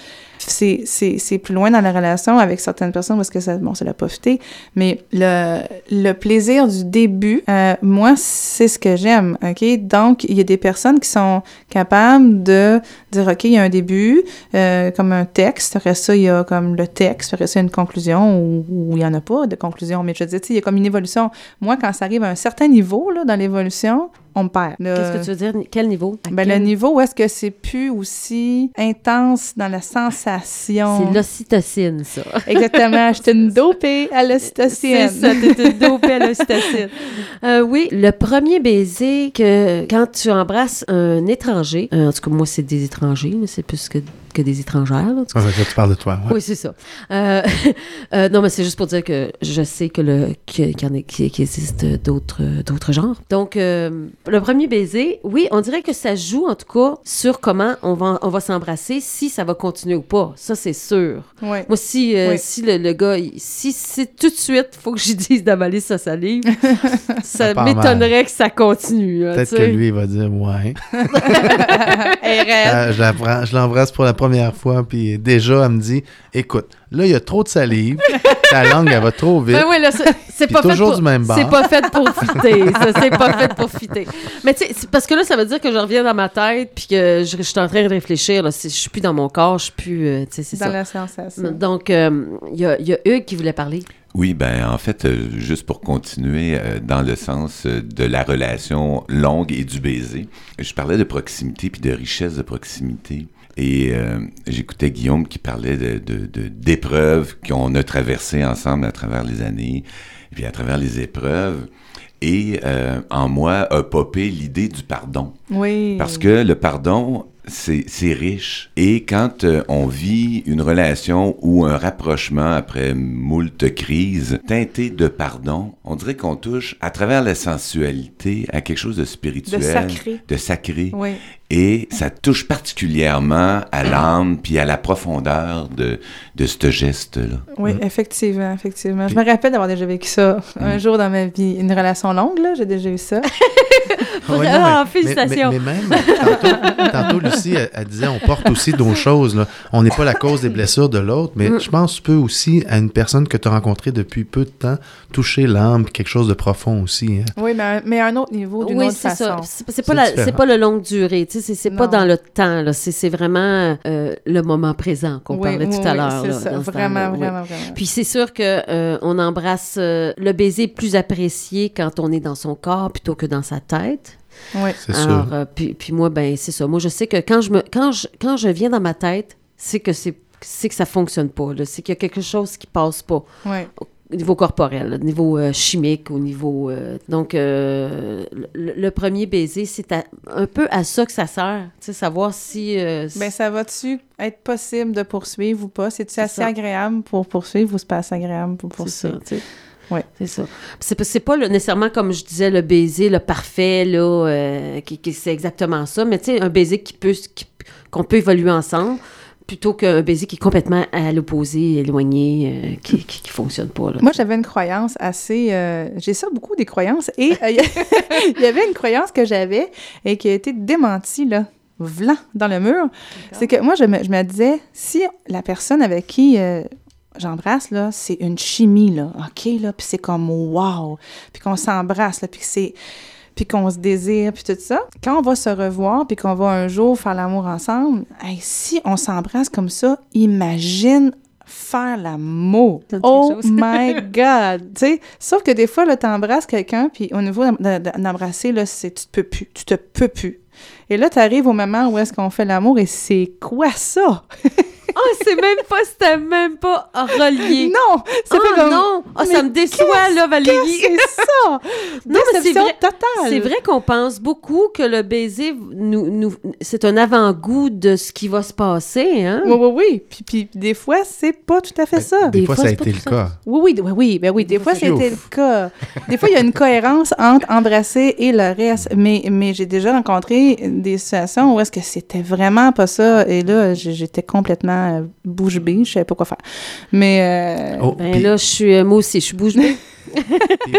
C'est, plus loin dans la relation avec certaines personnes parce que ça, bon, c'est la pauvreté, mais le, le plaisir du début, euh, moi, c'est ce que j'aime, OK? Donc, il y a des personnes qui sont capables de dire, OK, il y a un début, euh, comme un texte, après ça, il y a comme le texte, après ça, il y a une conclusion, ou, ou il n'y en a pas de conclusion, mais je veux dire, il y a comme une évolution. Moi, quand ça arrive à un certain niveau, là, dans l'évolution, on me perd. Qu'est-ce que tu veux dire? Quel niveau? Ben, quel- le niveau où est-ce que c'est plus aussi intense dans la sensation. C'est l'ocytocine, ça. Exactement. J'étais une dopée à l'ocytocine. C'est ça, t'es une dopée à l'ocytocine. Euh, oui, le premier baiser que quand tu embrasses un étranger, euh, en tout cas moi c'est des étrangers, mais c'est plus que que des étrangères. là, ouais, tu parles de toi. ouais. oui, c'est ça. Euh, euh, non, mais c'est juste pour dire que je sais que le que- qu'il existe d'autres d'autres genres. Donc euh, le premier baiser, oui, on dirait que ça joue en tout cas sur comment on va on va s'embrasser, si ça va continuer ou pas. Ça c'est sûr. Ouais. Moi, si, euh, Oui. si le, le gars, si c'est tout de suite, faut que je dise d'avaler sa salive, ça m'étonnerait que ça continue. Peut-être que lui, il va dire ouais. Euh, je l'embrasse pour la première fois, puis déjà, elle me dit Écoute, là, il y a trop de salive, ta langue, elle va trop vite. Ben oui, là, c'est- Puis pas fait toujours pour... du même bord. C'est pas fait pour fitter. ça, c'est pas fait pour fitter. Mais tu sais, parce que là, ça veut dire que je reviens dans ma tête, puis que je, je suis en train de réfléchir. Là, je suis plus dans mon corps, je suis plus... euh, c'est Dans ça. la sensation. Donc, euh, il y, a, y a Hugues qui voulait parler. Oui, ben en fait, euh, juste pour continuer euh, dans le sens euh, de la relation longue et du baiser, je parlais de proximité puis de richesse de proximité. Et euh, j'écoutais Guillaume qui parlait de, d'épreuves qu'on a traversées ensemble à travers les années, et puis à travers les épreuves. Et euh, en moi a popé l'idée du pardon. Oui. Parce que le pardon, c'est riche. Et quand euh, on vit une relation ou un rapprochement après moult crises teinté de pardon, on dirait qu'on touche à travers la sensualité à quelque chose de spirituel, De sacré. de sacré. Oui. Et ça touche particulièrement à l'âme puis à la profondeur de, de ce geste-là. Oui, effectivement, effectivement. Je me rappelle d'avoir déjà vécu ça un jour dans ma vie. Une relation longue, là, j'ai déjà eu ça. Ouais, non, Ah, mais- félicitations. Mais, mais même, tantôt, tantôt, Lucie, elle, elle disait, on porte aussi d'autres choses. Là. On n'est pas la cause des blessures de l'autre, mais Mm. je pense que tu peux aussi, à une personne que tu as rencontrée depuis peu de temps, toucher l'âme, quelque chose de profond aussi. hein. Oui, mais, mais à un autre niveau, d'une Oui, autre c'est ça. façon. C'est c'est pas, C'est la- pas le longue durée. tu sais, C'est c'est pas dans le temps. là. C'est c'est vraiment euh, le moment présent qu'on Oui, parlait oui, tout à oui, l'heure. Vraiment, vraiment, vraiment. Puis c'est sûr que euh, on embrasse euh, le baiser est plus apprécié quand on est dans son corps plutôt que dans sa tête. Oui. C'est Alors, sûr. euh, puis, puis moi, ben c'est ça. Moi, je sais que quand je me quand je quand je viens dans ma tête, c'est que c'est c'est que ça fonctionne pas. C'est qu'il y a quelque chose qui passe pas Oui. au niveau corporel, au niveau euh, chimique, au niveau... euh, donc, euh, le, le premier baiser, c'est un peu à ça que ça sert. Tu sais, savoir si... euh, Ben, ça va-tu être possible de poursuivre ou pas? C'est-tu C'est assez ça. agréable pour poursuivre ou c'est pas assez agréable pour c'est ça, Ouais. C'est ça. C'est pas, c'est pas le- nécessairement, comme je disais, le baiser, le parfait, là, euh, qui, qui- c'est exactement ça, mais tu sais, un baiser qui peut, qui- qu'on peut évoluer ensemble, plutôt qu'un baiser qui est complètement à l'opposé, éloigné, euh, qui, qui, qui fonctionne pas, là. Moi, j'avais une croyance assez. euh, J'ai ça beaucoup des croyances. Et euh, il y avait une croyance que j'avais et qui a été démentie, là, vlan, dans le mur. C'est que moi, je me, je me disais, si la personne avec qui j'embrasse, là, c'est une chimie, là, OK, là, puis c'est comme wow, puis qu'on s'embrasse, là, puis c'est puis qu'on se désire, puis tout ça. Quand on va se revoir, puis qu'on va un jour faire l'amour ensemble, hey, si on s'embrasse comme ça, imagine faire l'amour. Oh my God! Sauf que des fois, là, t'embrasses quelqu'un, puis au niveau d'em- de- d'embrasser, là, c'est tu te peux plus. Tu te peux plus. Et là, tu arrives au moment où est-ce qu'on fait l'amour, et c'est quoi ça? Oh, c'est même pas, c'était même pas relié. Non! Ça oh fait comme... non! Oh, ça me déçoit, là, Valérie! C'est ça? Non, mais c'est vrai-. C'est vrai qu'on pense beaucoup que le baiser, nous, nous, c'est un avant-goût de ce qui va se passer, hein? Oui, oui, oui. Puis, puis des fois, c'est pas tout à fait ça. Des, des fois, fois, ça a été le ça. cas. Oui, oui, oui, oui, ben oui, des fois, fois, c'était le cas. Des fois, il y a une cohérence entre embrasser et le reste. Mais, mais j'ai déjà rencontré des situations où est-ce que c'était vraiment pas ça. Et là, j'étais complètement euh, bouche bée, je savais pas quoi faire. Mais, euh, Oh, Ben là, je suis, euh, moi aussi, je suis bouche bée.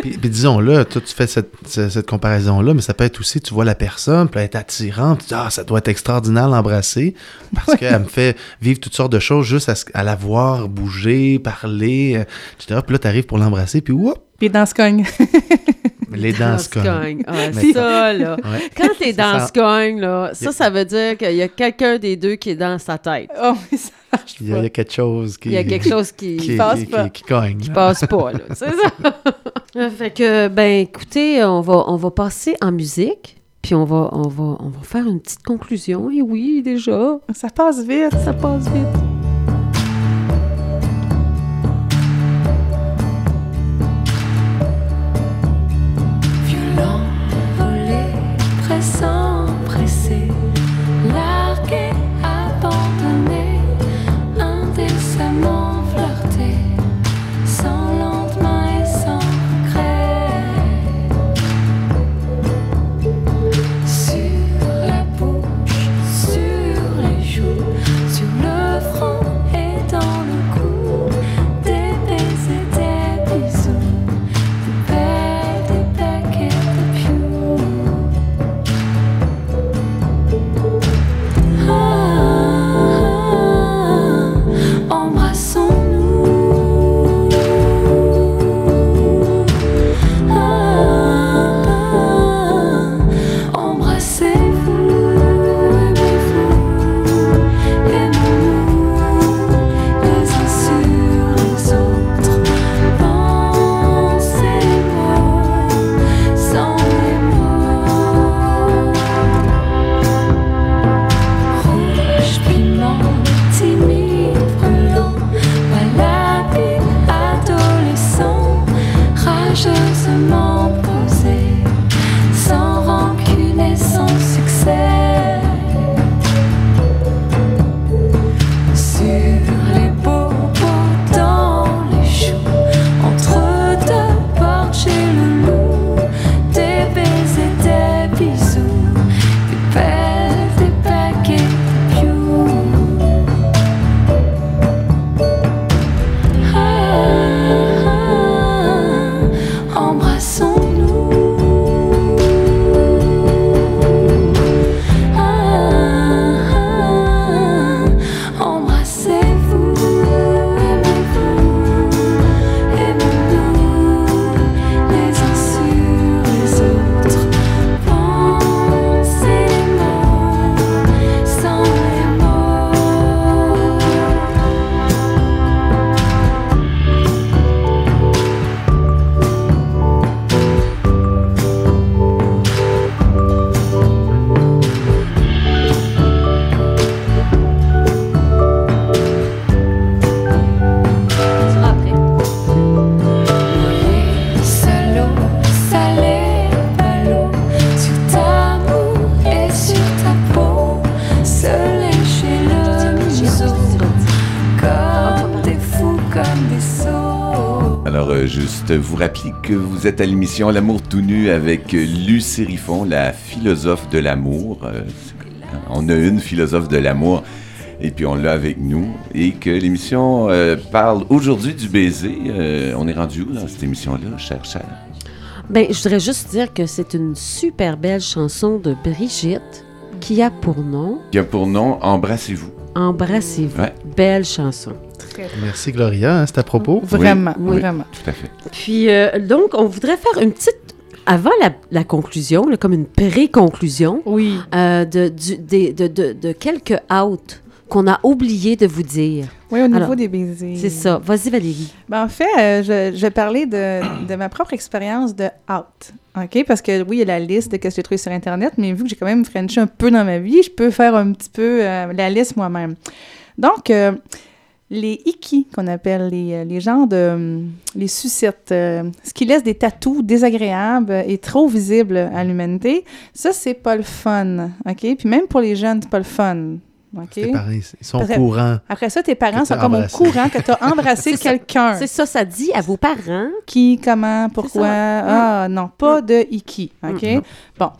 Puis, disons-le, toi, tu fais cette, ce- cette comparaison-là, mais ça peut être aussi, tu vois la personne, puis elle est attirante, tu dis, ah, ça doit être extraordinaire l'embrasser, parce qu'elle me fait vivre toutes sortes de choses juste à, la voir bouger, parler, etc. Puis là, tu arrives pour l'embrasser, puis whoop, puis dans ce cogne. les dents cognent. cogne. Ah, ça, là. Ouais. Quand t'es dans ce cogne, là, ça, ça veut dire qu'il y a quelqu'un des deux qui est dans sa tête. oh, mais ça marche Il y, a, il y a quelque chose qui... Il y a quelque chose qui... qui, passe qui- pas. qui- qui cogne. qui passe pas, là. C'est ça. fait que, ben, écoutez, on va, on va passer en musique, puis on va, on, va, on va faire une petite conclusion. Et oui, déjà, Ça passe vite. ça passe vite. Euh, juste vous rappeler que vous êtes à l'émission L'amour tout nu avec euh, Lucie Riffon, la philosophe de l'amour. Euh, on a une philosophe de l'amour et puis on l'a avec nous. Et que l'émission euh, parle aujourd'hui du baiser. On est rendu où dans cette émission-là, cher, cher? Ben, je voudrais juste dire que c'est une super belle chanson de Brigitte qui a pour nom Qui a pour nom Embrassez-vous. Embrassez-vous. Ouais. Belle chanson. Merci Gloria, hein, c'est à propos. Vraiment, Oui, vraiment. Tout à fait. Puis, euh, donc, on voudrait faire une petite. Avant la, la conclusion, là, comme une pré-conclusion, Oui. euh, de, de, de, de quelques outs qu'on a oublié de vous dire. Oui, au niveau Alors, des baisers. C'est ça. Vas-y, Valérie. Ben, en fait, euh, je, je vais parler de, de ma propre expérience de out. OK? Parce que oui, il y a la liste de ce que j'ai trouvé sur Internet, mais vu que j'ai quand même Frenché un peu dans ma vie, je peux faire un petit peu euh, la liste moi-même. Donc, euh, les iki, qu'on appelle les, euh, les gens de. hum, les sucettes, euh, ce qui laisse des tatous désagréables et trop visibles à l'humanité, ça, c'est pas le fun. OK? Puis même pour les jeunes, c'est pas le fun. OK? C'est pareil, ils sont Parce que- au courant. Après ça, tes parents sont comme au courant que tu as embrassé quelqu'un. C'est ça, ça dit à vos parents. Qui, comment, pourquoi? Ah, non, pas de iki. OK? Non. Bon.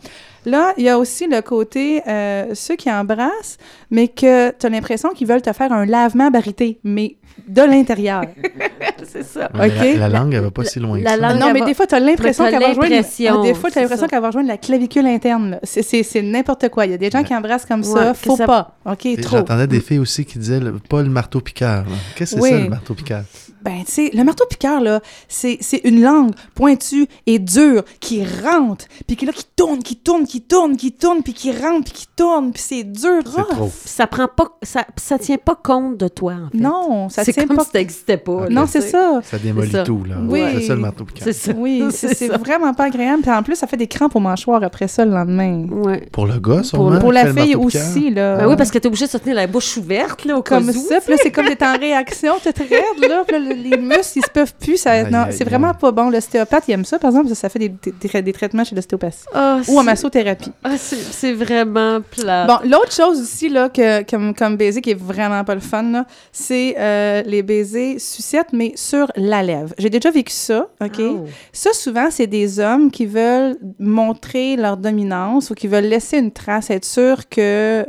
Là, il y a aussi le côté euh, ceux qui embrassent, mais que tu as l'impression qu'ils veulent te faire un lavement barité, mais de l'intérieur. C'est ça. Mais OK. La, la langue, elle va pas si loin La que ça. non, mais va- des fois, tu as l'impression qu'elle va rejoindre... l'impression, Des fois, tu c'est as l'impression ça. qu'elle va rejoindre la clavicule interne. C'est- C'est c'est n'importe quoi. Il y a des gens qui embrassent comme Ouais, ça. Faut ça- pas. OK, trop. J'entendais des filles aussi qui disaient le- pas le marteau piqueur. Qu'est-ce que c'est ça, le marteau piqueur? Ben, tu sais, le marteau-piqueur, là, c'est c'est une langue pointue et dure qui rentre, puis qui, là, qui tourne, qui tourne, qui tourne, qui tourne, puis qui rentre, puis qui tourne, puis c'est dur. C'est rough. trop. Puis ça prend pas, ça, ça tient pas compte de toi, en fait. Non, ça c'est tient comme pas... si ça n'existait pas. Non, là, c'est ça. Ça démolit ça. tout, là. Oui. C'est ça, le marteau piqueur. C'est ça. Oui, c'est C'est c'est ça. vraiment pas agréable. Puis en plus, ça fait des crampes au mâchoire après ça le lendemain. Ouais. Pour le gars, sûrement. Pour qui la fille aussi, là. Ben oui, parce que t'es obligé de se tenir la bouche ouverte, là, au comme cas où, ça, puis là, c'est comme t'es en réaction, t'es très raide, là, puis là, le- les muscles, ils se peuvent plus, ça, Aïe, non, aïe, c'est aïe. vraiment pas bon. L'ostéopathe, il aime ça, par exemple, parce que ça fait des, des- des traitements chez l'ostéopathie. Ah, Ou en massothérapie. ah, c'est c'est vraiment plat. Bon, l'autre chose aussi, là, que, comme, comme baiser qui est vraiment pas le fun, là, c'est euh, les baisers sucettes, mais sur la lèvre. J'ai déjà vécu ça, OK? Oh. Ça, souvent, c'est des hommes qui veulent montrer leur dominance ou qui veulent laisser une trace, être sûr que...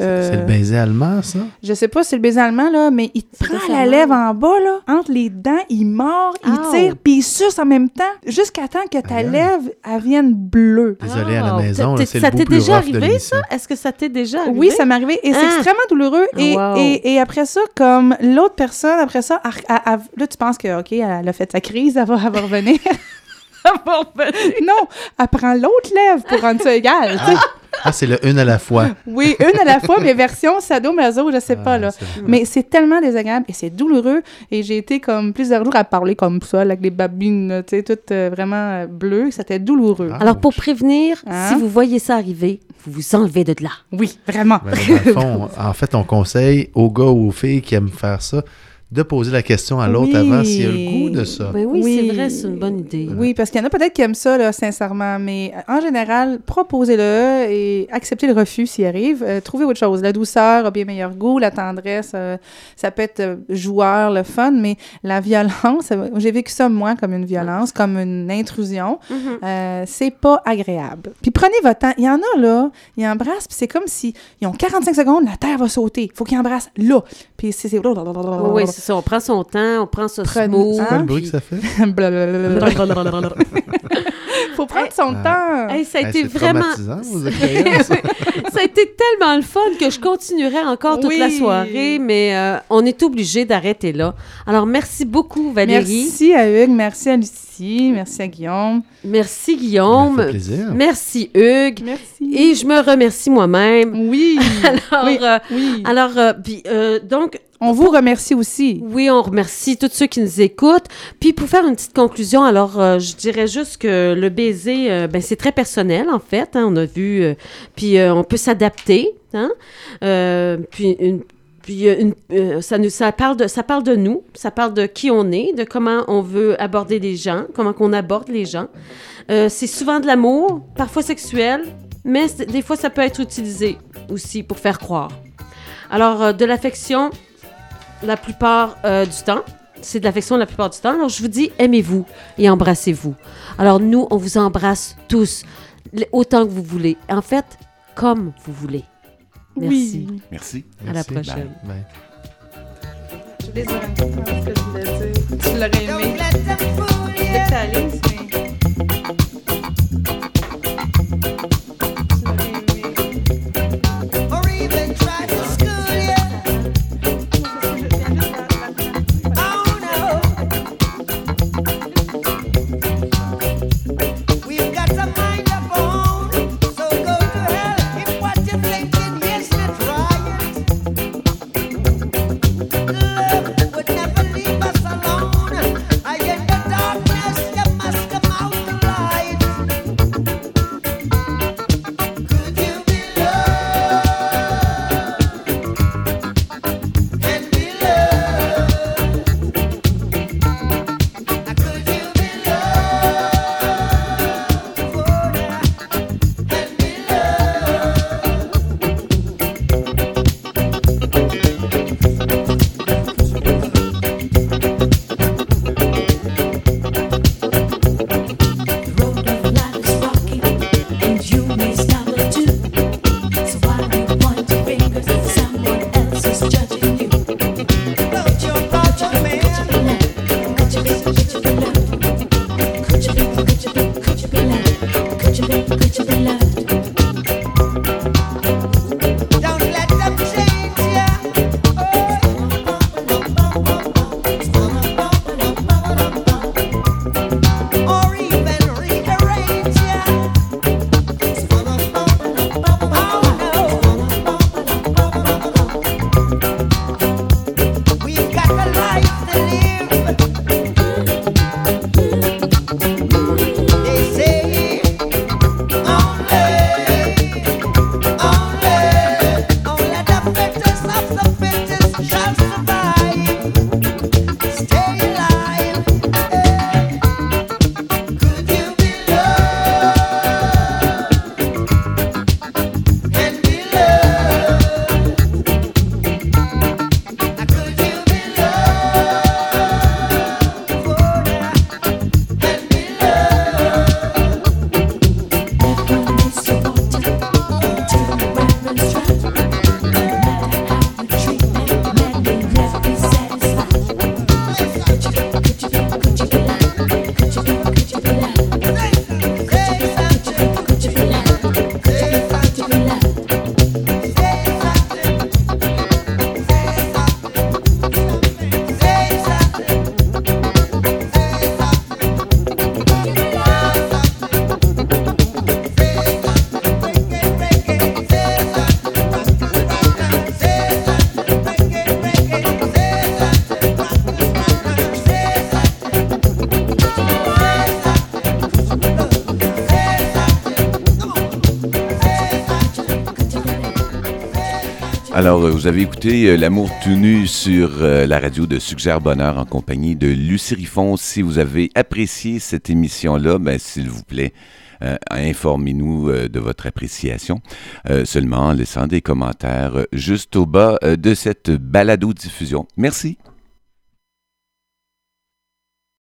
euh, C'est le baiser allemand, ça? je sais pas si c'est le baiser allemand, là, mais il te Ça prend la lèvre en bas, là, entre les dents, il mord, il tire, puis il suce en même temps, jusqu'à temps que ta lèvre, elle vienne bleue. Désolé à la Ah, maison, c'est ça le t'est déjà arrivé, l'émission. Est-ce que ça t'est déjà arrivé? Oui, ça m'est arrivé et c'est Ah. extrêmement douloureux. Et, Wow. et, et après ça, comme l'autre personne, après ça, là, tu penses que, OK, elle a fait sa crise, elle va, elle non, elle prend l'autre lèvre pour rendre ça égal. sais. Ah, c'est le une à la fois. Oui, une à la fois, mais version sadomaso, je sais pas, Ah, là. c'est- Mais c'est tellement désagréable et c'est douloureux. Et j'ai été comme plusieurs jours à parler comme ça, avec les babines, là, tu sais, toutes euh, vraiment euh, bleues. C'était douloureux. Ah. Alors, pour prévenir, Hein? si vous voyez ça arriver, vous vous enlevez de là. Oui, vraiment. Ben, fond, en fait, on conseille aux gars ou aux filles qui aiment faire ça de poser la question à l'autre Oui. avant s'il a le goût de ça. Ben oui, Oui. c'est vrai, c'est une bonne idée. Oui, parce qu'il y en a peut-être qui aiment ça, là, sincèrement, mais en général, proposez-le et acceptez le refus s'il arrive. Euh, trouvez autre chose. La douceur a bien meilleur goût, la tendresse, euh, ça peut être euh, joueur, le fun, mais la violence, euh, j'ai vécu ça, moi, comme une violence, comme une intrusion. Mhm. Euh, c'est pas agréable. Puis prenez votre temps. Il y en a, là, ils embrassent, puis c'est comme si ils ont 45 secondes, la terre va sauter. faut qu'ils embrassent là. Puis c'est... c'est- Oui, c'est ça. On prend son temps, on prend ce Prenez- smooth. C'est quoi le Hein? bruit que ça fait? Blablabla. faut prendre son temps. Hey, ça a Hey, été vraiment. vos ça a été tellement le fun que je continuerai encore toute la soirée, mais euh, on est obligé d'arrêter là. Alors, merci beaucoup, Valérie. Merci à Hugues, merci à Lucie, merci à Guillaume. Merci, Ça Guillaume. fait plaisir. Merci, Hugues. Merci. Et je me remercie moi-même. Oui, Alors, oui, euh, oui. alors euh, puis, euh, donc, On vous remercie aussi. Oui, on remercie tous ceux qui nous écoutent. Puis pour faire une petite conclusion, alors euh, je dirais juste que le baiser, euh, ben, c'est très personnel en fait. hein, on a vu, euh, puis euh, on peut s'adapter. Hein, puis une, puis une, euh, ça nous, ça parle de, ça parle de nous, ça parle de qui on est, de comment on veut aborder les gens, comment qu'on aborde les gens. Euh, c'est souvent de l'amour, parfois sexuel, mais des fois ça peut être utilisé aussi pour faire croire. Alors euh, de l'affection la plupart euh, du temps. C'est de l'affection la plupart du temps. Alors, je vous dis, aimez-vous et embrassez-vous. Alors, nous, on vous embrasse tous, autant que vous voulez. En fait, comme vous voulez. Merci. Oui. Merci. À la prochaine. Tu l'aurais aimé. Alors, euh, vous avez écouté euh, L'amour tout nu sur euh, la radio de Suggère Bonheur en compagnie de Lucie Riffon. Si vous avez apprécié cette émission-là, ben, s'il vous plaît, informez-nous de votre appréciation, seulement en laissant des commentaires juste au bas de cette balado-diffusion. Merci.